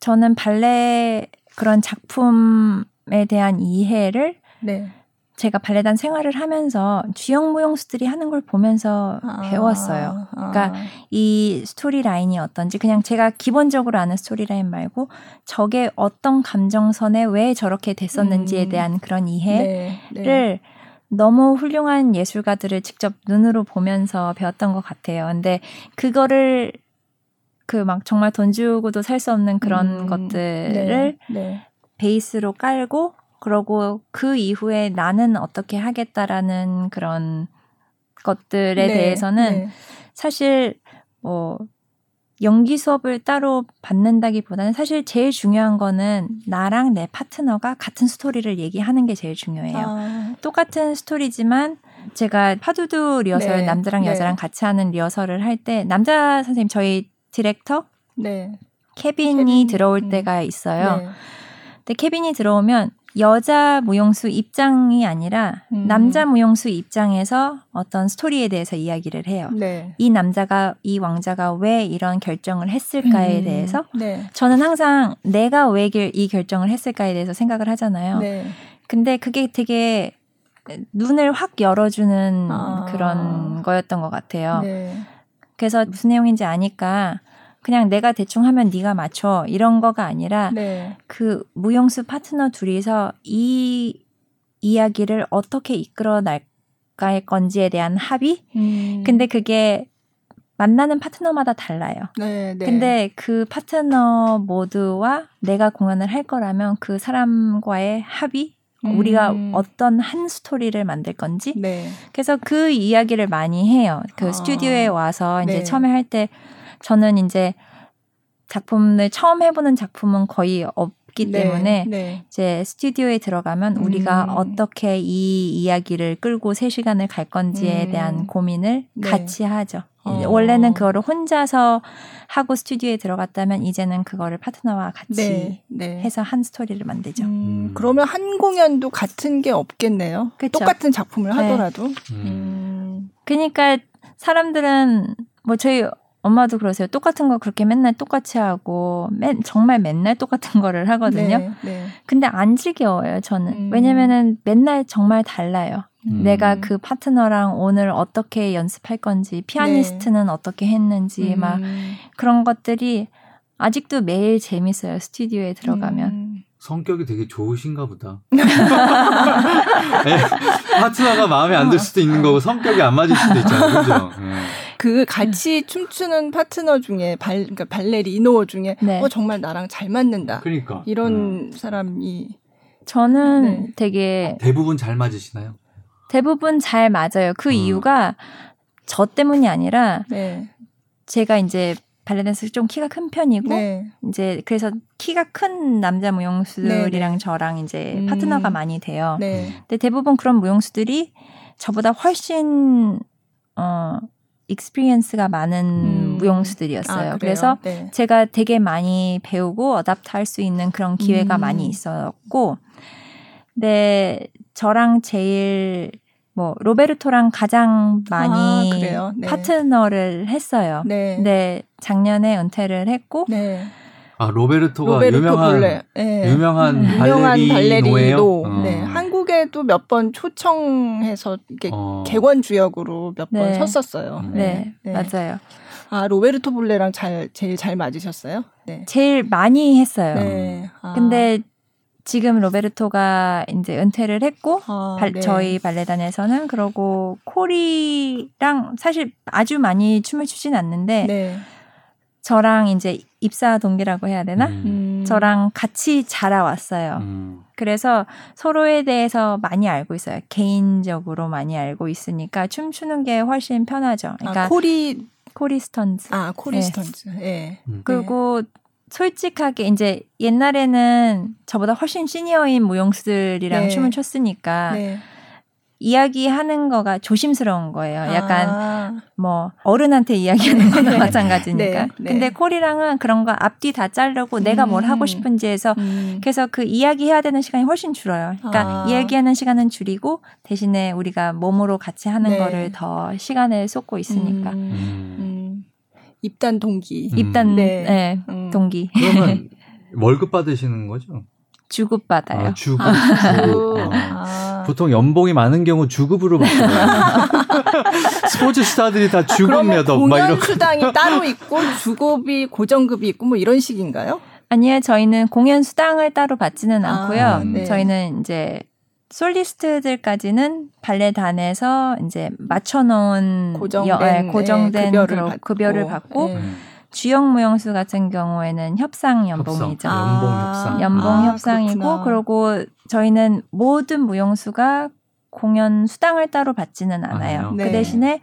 저는 발레 그런 작품에 대한 이해를 네. 제가 발레단 생활을 하면서 주영 무용수들이 하는 걸 보면서 아, 배웠어요. 그러니까 아. 이 스토리 라인이 어떤지 그냥 제가 기본적으로 아는 스토리 라인 말고 저게 어떤 감정선에 왜 저렇게 됐었는지에 음. 대한 그런 이해를 네, 네. 너무 훌륭한 예술가들을 직접 눈으로 보면서 배웠던 것 같아요. 근데 그거를 그 막 정말 돈 주고도 살 수 없는 그런 음, 것들을 네, 네. 베이스로 깔고 그러고 그 이후에 나는 어떻게 하겠다라는 그런 것들에 네, 대해서는 네. 사실 뭐 연기 수업을 따로 받는다기보다는 사실 제일 중요한 거는 나랑 내 파트너가 같은 스토리를 얘기하는 게 제일 중요해요. 아. 똑같은 스토리지만 제가 pas de deux 리허설 네, 남자랑 네. 여자랑 같이 하는 리허설을 할 때 남자 선생님 저희 디렉터 네. 케빈이 케빈. 들어올 음. 때가 있어요. 네. 근데 케빈이 들어오면 여자 무용수 입장이 아니라 음. 남자 무용수 입장에서 어떤 스토리에 대해서 이야기를 해요. 네. 이 남자가 이 왕자가 왜 이런 결정을 했을까에 음. 대해서 네. 저는 항상 내가 왜 이 결정을 했을까에 대해서 생각을 하잖아요. 네. 근데 그게 되게 눈을 확 열어주는 아. 그런 거였던 것 같아요. 네. 그래서 무슨 내용인지 아니까 그냥 내가 대충 하면 네가 맞춰 이런 거가 아니라 네. 그 무용수 파트너 둘이서 이 이야기를 어떻게 이끌어 나갈 건지에 대한 합의. 음. 근데 그게 만나는 파트너마다 달라요. 네, 네. 근데 그 파트너 모두와 내가 공연을 할 거라면 그 사람과의 합의 음. 우리가 어떤 한 스토리를 만들 건지. 네. 그래서 그 이야기를 많이 해요. 그 아. 스튜디오에 와서 이제 네. 처음에 할 때 저는 이제 작품을 처음 해보는 작품은 거의 없기 네, 때문에 네. 이제 스튜디오에 들어가면 음. 우리가 어떻게 이 이야기를 끌고 3시간을 갈 건지에 음. 대한 고민을 네. 같이 하죠. 어. 원래는 그거를 혼자서 하고 스튜디오에 들어갔다면 이제는 그거를 파트너와 같이 네, 네. 해서 한 스토리를 만들죠. 음, 음. 그러면 한 공연도 같은 게 없겠네요. 그쵸? 똑같은 작품을 네. 하더라도. 음. 그러니까 사람들은 뭐 저희 엄마도 그러세요. 똑같은 거 그렇게 맨날 똑같이 하고 맨 정말 맨날 똑같은 거를 하거든요. 네, 네. 근데 안 지겨워요, 저는. 음. 왜냐면은 맨날 정말 달라요. 음. 내가 그 파트너랑 오늘 어떻게 연습할 건지, 피아니스트는 네. 어떻게 했는지, 음. 막 그런 것들이 아직도 매일 재밌어요. 스튜디오에 들어가면. 음. 성격이 되게 좋으신가 보다. 네, 파트너가 마음에 안 들 수도 있는 거고 성격이 안 맞을 수도 있잖아요. 그죠? 네. 그 같이 춤추는 파트너 중에 발 그러니까 발레리노 중에 네. 어 정말 나랑 잘 맞는다. 그러니까 이런 음. 사람이 저는 네. 되게 대부분 잘 맞으시나요? 대부분 잘 맞아요. 그 음. 이유가 저 때문이 아니라 네. 제가 이제 발레단에서 좀 키가 큰 편이고 네. 이제 그래서 키가 큰 남자 무용수들이랑 네, 네. 저랑 이제 음. 파트너가 많이 돼요. 네. 근데 대부분 그런 무용수들이 저보다 훨씬 어 experience가 많은 음. 무용수들이었어요. 아, 그래서 네. 제가 되게 많이 배우고 adapt 할 수 있는 그런 기회가 음. 많이 있었고 근데 저랑 제일 뭐 로베르토랑 가장 많이 아, 네. 파트너를 했어요. 네. 근데 작년에 은퇴를 했고 네. 아 로베르토가 로베르토 유명한 네. 유명한 음. 발레리노예요. 어. 네. 한국 한국에도 몇 번 초청해서 이렇게 어. 객원 주역으로 몇번 네. 섰었어요. 네. 네. 네. 맞아요. 아 로베르토 볼레랑 잘 제일 잘 맞으셨어요? 네. 제일 많이 했어요. 네. 아. 근데 지금 로베르토가 이제 은퇴를 했고 아, 발, 네. 저희 발레단에서는 그러고 코리랑 사실 아주 많이 춤을 추진 않는데 네. 저랑 이제 입사 동기라고 해야 되나? 음. 저랑 같이 자라왔어요. 음. 그래서 서로에 대해서 많이 알고 있어요. 개인적으로 많이 알고 있으니까 춤추는 게 훨씬 편하죠. 그러니까 아, 코리 코리 스턴즈. 아, 코리 네. 스턴즈. 예. 네. 그리고 솔직하게 이제 옛날에는 저보다 훨씬 시니어인 무용수들이랑 네. 춤을 췄으니까 네. 이야기하는 거가 조심스러운 거예요. 약간 아. 뭐 어른한테 이야기하는 거나 네. 마찬가지니까. 네. 네. 근데 콜이랑은 그런 거 앞뒤 다 자르고 음. 내가 뭘 하고 음. 싶은지 해서 음. 그래서 그 이야기해야 되는 시간이 훨씬 줄어요. 그러니까 아. 이야기하는 시간은 줄이고 대신에 우리가 몸으로 같이 하는 네. 거를 더 시간을 쏟고 있으니까. 음. 음. 입단 동기. 입단 네, 네. 동기. 그러면 월급 받으시는 거죠? 주급 받아요. 아, 주급. 아. 아. 보통 연봉이 많은 경우 주급으로 받거든요. 스포츠 스타들이 다 주급 몇 억 공연 이런 수당이 따로 있고 주급이 고정급이 있고 뭐 이런 식인가요? 아니요, 저희는 공연 수당을 따로 받지는 아, 않고요. 아, 네. 저희는 이제 솔리스트들까지는 발레단에서 이제 맞춰놓은 고정된, 여, 네, 고정된 급여를, 받고, 급여를 받고 네. 주역 무용수 같은 경우에는 협상 연봉이죠. 협상. 연봉 협상. 연봉 아, 협상이고 그렇구나. 그리고 저희는 모든 무용수가 공연 수당을 따로 받지는 않아요. 아, 네. 그 대신에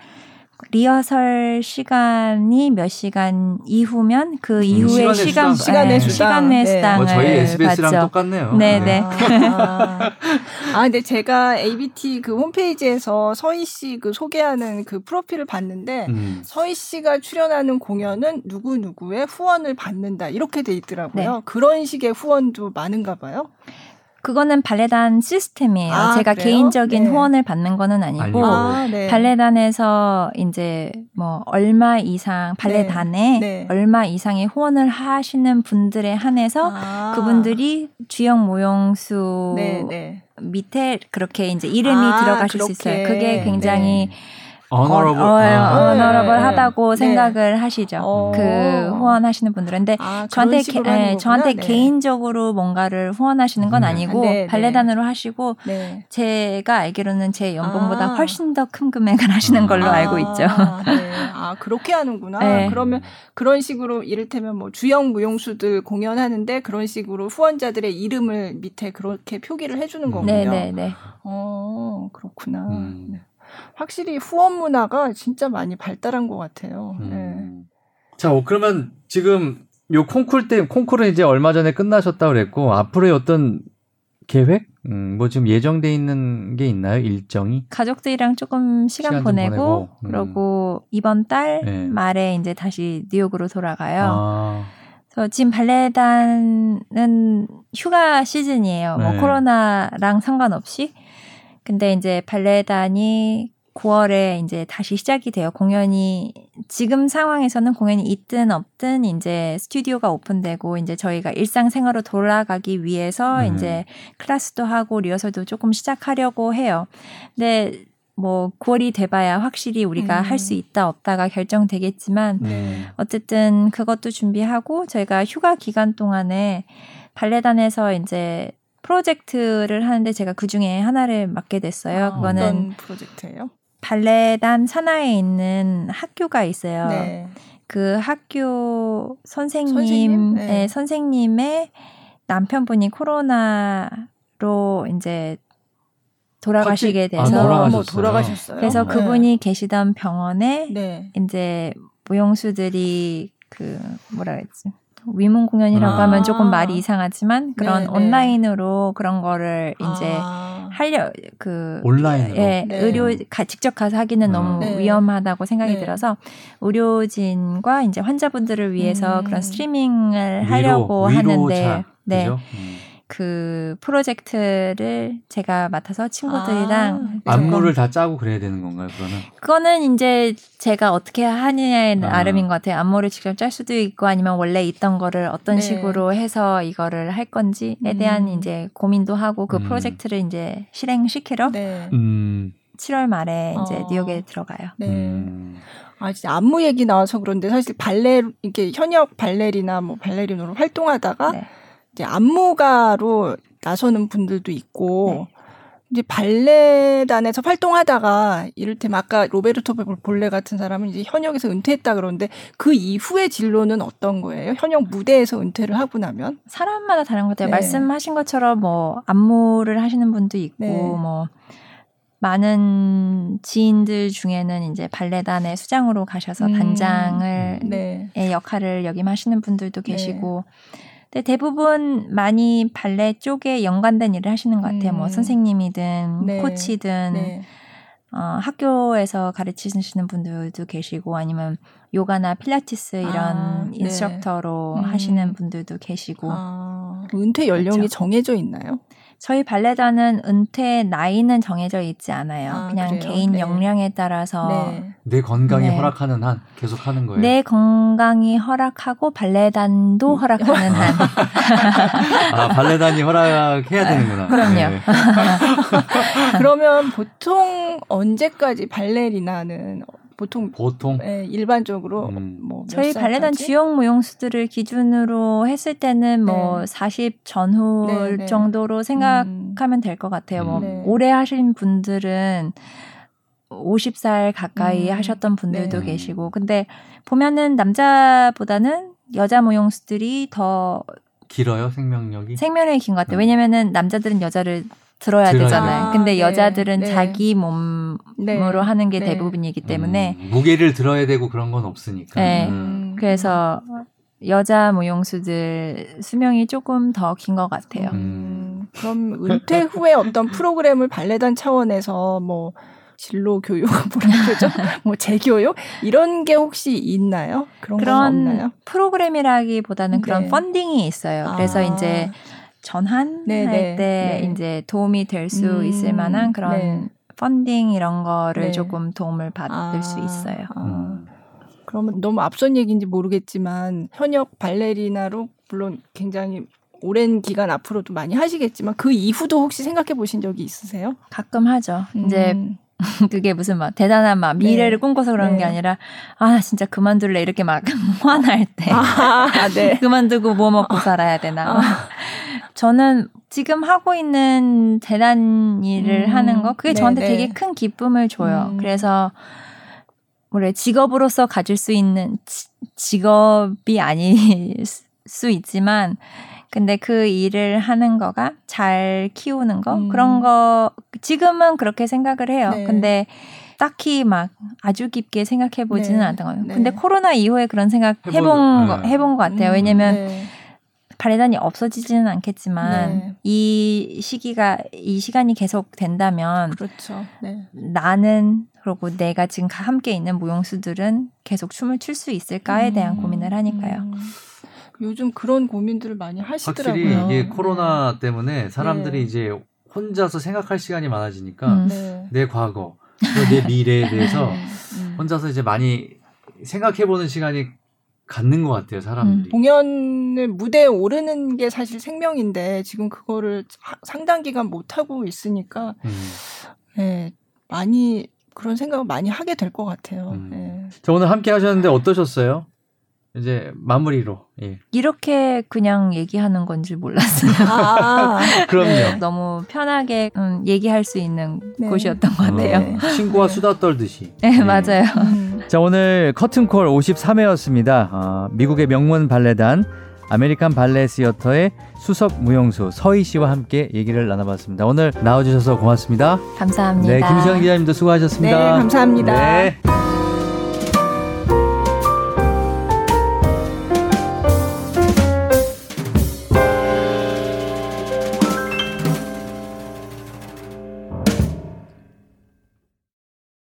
리허설 시간이 몇 시간 이후면 그 음, 이후의 시간 시간 네, 시간 내 수당을 뭐 저희 SBS랑 받죠. 똑같네요. 네, 네. 아, 아, 근데 제가 ABT 그 홈페이지에서 서희 씨 그 소개하는 그 프로필을 봤는데 음. 서희 씨가 출연하는 공연은 누구 누구의 후원을 받는다 이렇게 돼 있더라고요. 네. 그런 식의 후원도 많은가 봐요. 그거는 발레단 시스템이에요. 아, 제가 그래요? 개인적인 네. 후원을 받는 거는 아니고 아, 네. 발레단에서 이제 뭐 얼마 이상 발레단에 네. 네. 얼마 이상의 후원을 하시는 분들에 한해서 아. 그분들이 주역 모형수 네, 네. 밑에 그렇게 이제 이름이 아, 들어가실 그렇게. 수 있어요. 그게 굉장히 어너러블 어, 어, 너러블 아. 하다고 네. 생각을 하시죠. 어. 그 후원하시는 분들은 근데 아, 저한테 게, 네, 저한테 네. 개인적으로 뭔가를 후원하시는 건 음. 아니고 네, 네, 발레단으로 하시고 네. 제가 알기로는 제 연봉보다 아. 훨씬 더 큰 금액을 하시는 걸로 아. 알고 있죠. 아 그렇게 하는구나. 그러면 그런 식으로 이를테면 뭐 주역 무용수들 공연하는데 그런 식으로 후원자들의 이름을 밑에 그렇게 표기를 해주는 거군요. 네네네. 어 그렇구나. 음. 확실히 후원 문화가 진짜 많이 발달한 것 같아요. 음. 네. 자, 어, 그러면 지금 요 콩쿨 때 콩쿨은 이제 얼마 전에 끝나셨다 그랬고 앞으로의 어떤 계획? 음, 뭐 지금 예정돼 있는 게 있나요? 일정이? 가족들이랑 조금 시간, 시간 보내고, 보내고 음. 그러고 이번 달 네. 말에 이제 다시 뉴욕으로 돌아가요. 아. 그래서 지금 발레단은 휴가 시즌이에요. 뭐 네. 뭐 코로나랑 상관없이. 근데 이제 발레단이 9월에 이제 다시 시작이 돼요. 공연이 지금 상황에서는 공연이 있든 없든 이제 스튜디오가 오픈되고 이제 저희가 일상생활로 돌아가기 위해서 음. 이제 클래스도 하고 리허설도 조금 시작하려고 해요. 근데 뭐 9월이 돼봐야 확실히 우리가 음. 할수 있다 없다가 결정되겠지만 네. 어쨌든 그것도 준비하고 저희가 휴가 기간 동안에 발레단에서 이제 프로젝트를 하는데 제가 그 중에 하나를 맡게 됐어요. 아, 그거는 어떤 프로젝트예요? 발레단 산하에 있는 학교가 있어요. 네. 그 학교 선생님, 선생님? 네. 선생님의 남편분이 코로나로 이제 돌아가시게 아, 돼서 아, 돌아가셨어요. 그래서 네. 그분이 계시던 병원에 네. 이제 무용수들이 그 뭐라 그랬지 위문 공연이라고 아. 하면 조금 말이 이상하지만 그런 네네. 네. 온라인으로 그런 거를 이제 아. 하려 그 온라인으로 예, 네. 의료 가, 직접 가서 하기는 음. 너무 네. 위험하다고 생각이 네. 들어서 의료진과 이제 환자분들을 위해서 음. 그런 스트리밍을 하려고 위로, 하는데 네. 음. 그 프로젝트를 제가 맡아서 친구들이랑 아, 안무를 다 짜고 그래야 되는 건가요, 그러면? 그거는 이제 제가 어떻게 하느냐에 아. 나름인 것 같아요. 안무를 직접 짤 수도 있고 아니면 원래 있던 거를 어떤 네. 식으로 해서 이거를 할 건지에 대한 음. 이제 고민도 하고 그 음. 프로젝트를 이제 실행시키러 네. 음. 7월 말에 이제 어. 뉴욕에 들어가요. 네. 음. 아, 진짜 안무 얘기 나와서 그런데 사실 발레, 이게 현역 발레리나 뭐 발레리노로 활동하다가 네. 이제 안무가로 나서는 분들도 있고 네. 이제 발레단에서 활동하다가 이를테면 아까 로베르토 볼레 같은 사람은 이제 현역에서 은퇴했다 그러는데 그 이후의 진로는 어떤 거예요? 현역 무대에서 은퇴를 하고 나면 사람마다 다른 것 같아요. 네. 말씀하신 것처럼 뭐 안무를 하시는 분도 있고 네. 뭐 많은 지인들 중에는 이제 발레단의 수장으로 가셔서 음. 단장을 네. 역할을 역임하시는 분들도 계시고 네. 근데 대부분 많이 발레 쪽에 연관된 일을 하시는 것 같아요. 뭐 음. 뭐 선생님이든 네. 코치든 네. 어, 학교에서 가르치시는 분들도 계시고 아니면 요가나 필라테스 이런 아, 네. instructor로 음. 하시는 분들도 계시고 아, 은퇴 연령이 그렇죠. 정해져 있나요? 저희 발레단은 은퇴 나이는 정해져 있지 않아요. 아, 그냥 그래요? 개인 네. 역량에 따라서 네. 내 건강이 네. 허락하는 한 계속 하는 거예요. 내 건강이 허락하고 발레단도 음. 허락하는 한. 아 발레단이 허락해야 되는구나. 그럼요. 네. 그러면 보통 언제까지 발레리나는 보통 보통 네, 일반적으로 음. 뭐 저희 발레단 주역 무용수들을 기준으로 했을 때는 뭐 네. 40 전후 네, 네. 정도로 생각하면 음. 될것 같아요. 뭐 네. 오래 하신 분들은 50살 가까이 음. 하셨던 분들도 네. 계시고 근데 보면은 남자보다는 여자 무용수들이 더 길어요 생명력이 생명력이 긴 것 같아요. 음. 왜냐면은 남자들은 여자를 들어야 들어야 되잖아요. 아, 근데 네, 여자들은 네. 자기 몸으로 네. 하는 게 네. 대부분이기 때문에 음, 무게를 들어야 되고 그런 건 없으니까. 네. 음. 그래서 여자 무용수들 수명이 조금 더 긴 것 같아요. 음. 그럼 은퇴 후에 어떤 프로그램을 발레단 차원에서 뭐 진로 교육 뭐라 그러죠? 뭐 재교육 이런 게 혹시 있나요? 그런, 그런 없나요? 프로그램이라기보다는 그런 펀딩이 있어요. 그래서 아. 이제 전환할 때 네. 이제 도움이 될수 음, 있을 만한 그런 네. 펀딩 이런 거를 네. 조금 도움을 받을 아, 수 있어요. 아. 음. 그러면 너무 앞선 얘기인지 모르겠지만 현역 발레리나로 물론 굉장히 오랜 기간 앞으로도 많이 하시겠지만 그 이후도 혹시 생각해 보신 적이 있으세요? 가끔 하죠. 음. 이제 그게 무슨 막 대단한 막 미래를 네. 꿈꿔서 그런 네. 게 아니라 아 진짜 그만둘래 이렇게 막 화날 때 아, 네. 그만두고 뭐 먹고 살아야 되나 아. 저는 지금 하고 있는 대단 일을 음, 하는 거 그게 저한테 네, 네. 되게 큰 기쁨을 줘요. 음. 그래서 뭐래 직업으로서 가질 수 있는 지, 직업이 아닐 수 있지만 근데 그 일을 하는 거가 잘 키우는 거 음. 그런 거 지금은 그렇게 생각을 해요. 네. 근데 딱히 막 아주 깊게 생각해 보지는 네. 않던 거예요. 네. 근데 코로나 이후에 그런 생각 해본 거 해본 것 같아요. 음, 왜냐면 네. 발레단이 없어지지는 않겠지만 네. 이 시기가 이 시간이 계속 된다면 그렇죠. 네. 나는 그리고 내가 지금 함께 있는 무용수들은 계속 춤을 출 수 있을까에 음. 대한 고민을 하니까요. 음. 요즘 그런 고민들을 많이 하시더라고요. 확실히 이게 네. 코로나 네. 때문에 사람들이 네. 이제 혼자서 생각할 시간이 많아지니까 음. 네. 내 과거, 내 미래에 대해서 음. 혼자서 이제 많이 생각해보는 시간이 갖는 것 같아요, 사람들이. 음. 공연을 무대에 오르는 게 사실 생명인데 지금 그거를 상당 기간 못 하고 있으니까 음. 네, 많이 그런 생각을 많이 하게 될 것 같아요. 음. 네. 자, 오늘 함께 하셨는데 어떠셨어요? 이제 마무리로 예. 이렇게 그냥 얘기하는 건지 몰랐어요. 아, 그럼요. 네, 너무 편하게 음, 얘기할 수 있는 네. 곳이었던 것 같아요. 네. 친구와 수다 떨듯이. 네, 네. 맞아요. 음. 자 오늘 커튼콜 53회였습니다. 어, 미국의 명문 발레단 아메리칸 발레 시어터의 수석 무용수 서희 씨와 함께 얘기를 나눠봤습니다. 오늘 나와주셔서 고맙습니다. 감사합니다. 네, 김수영 기자님도 수고하셨습니다. 네, 감사합니다. 네.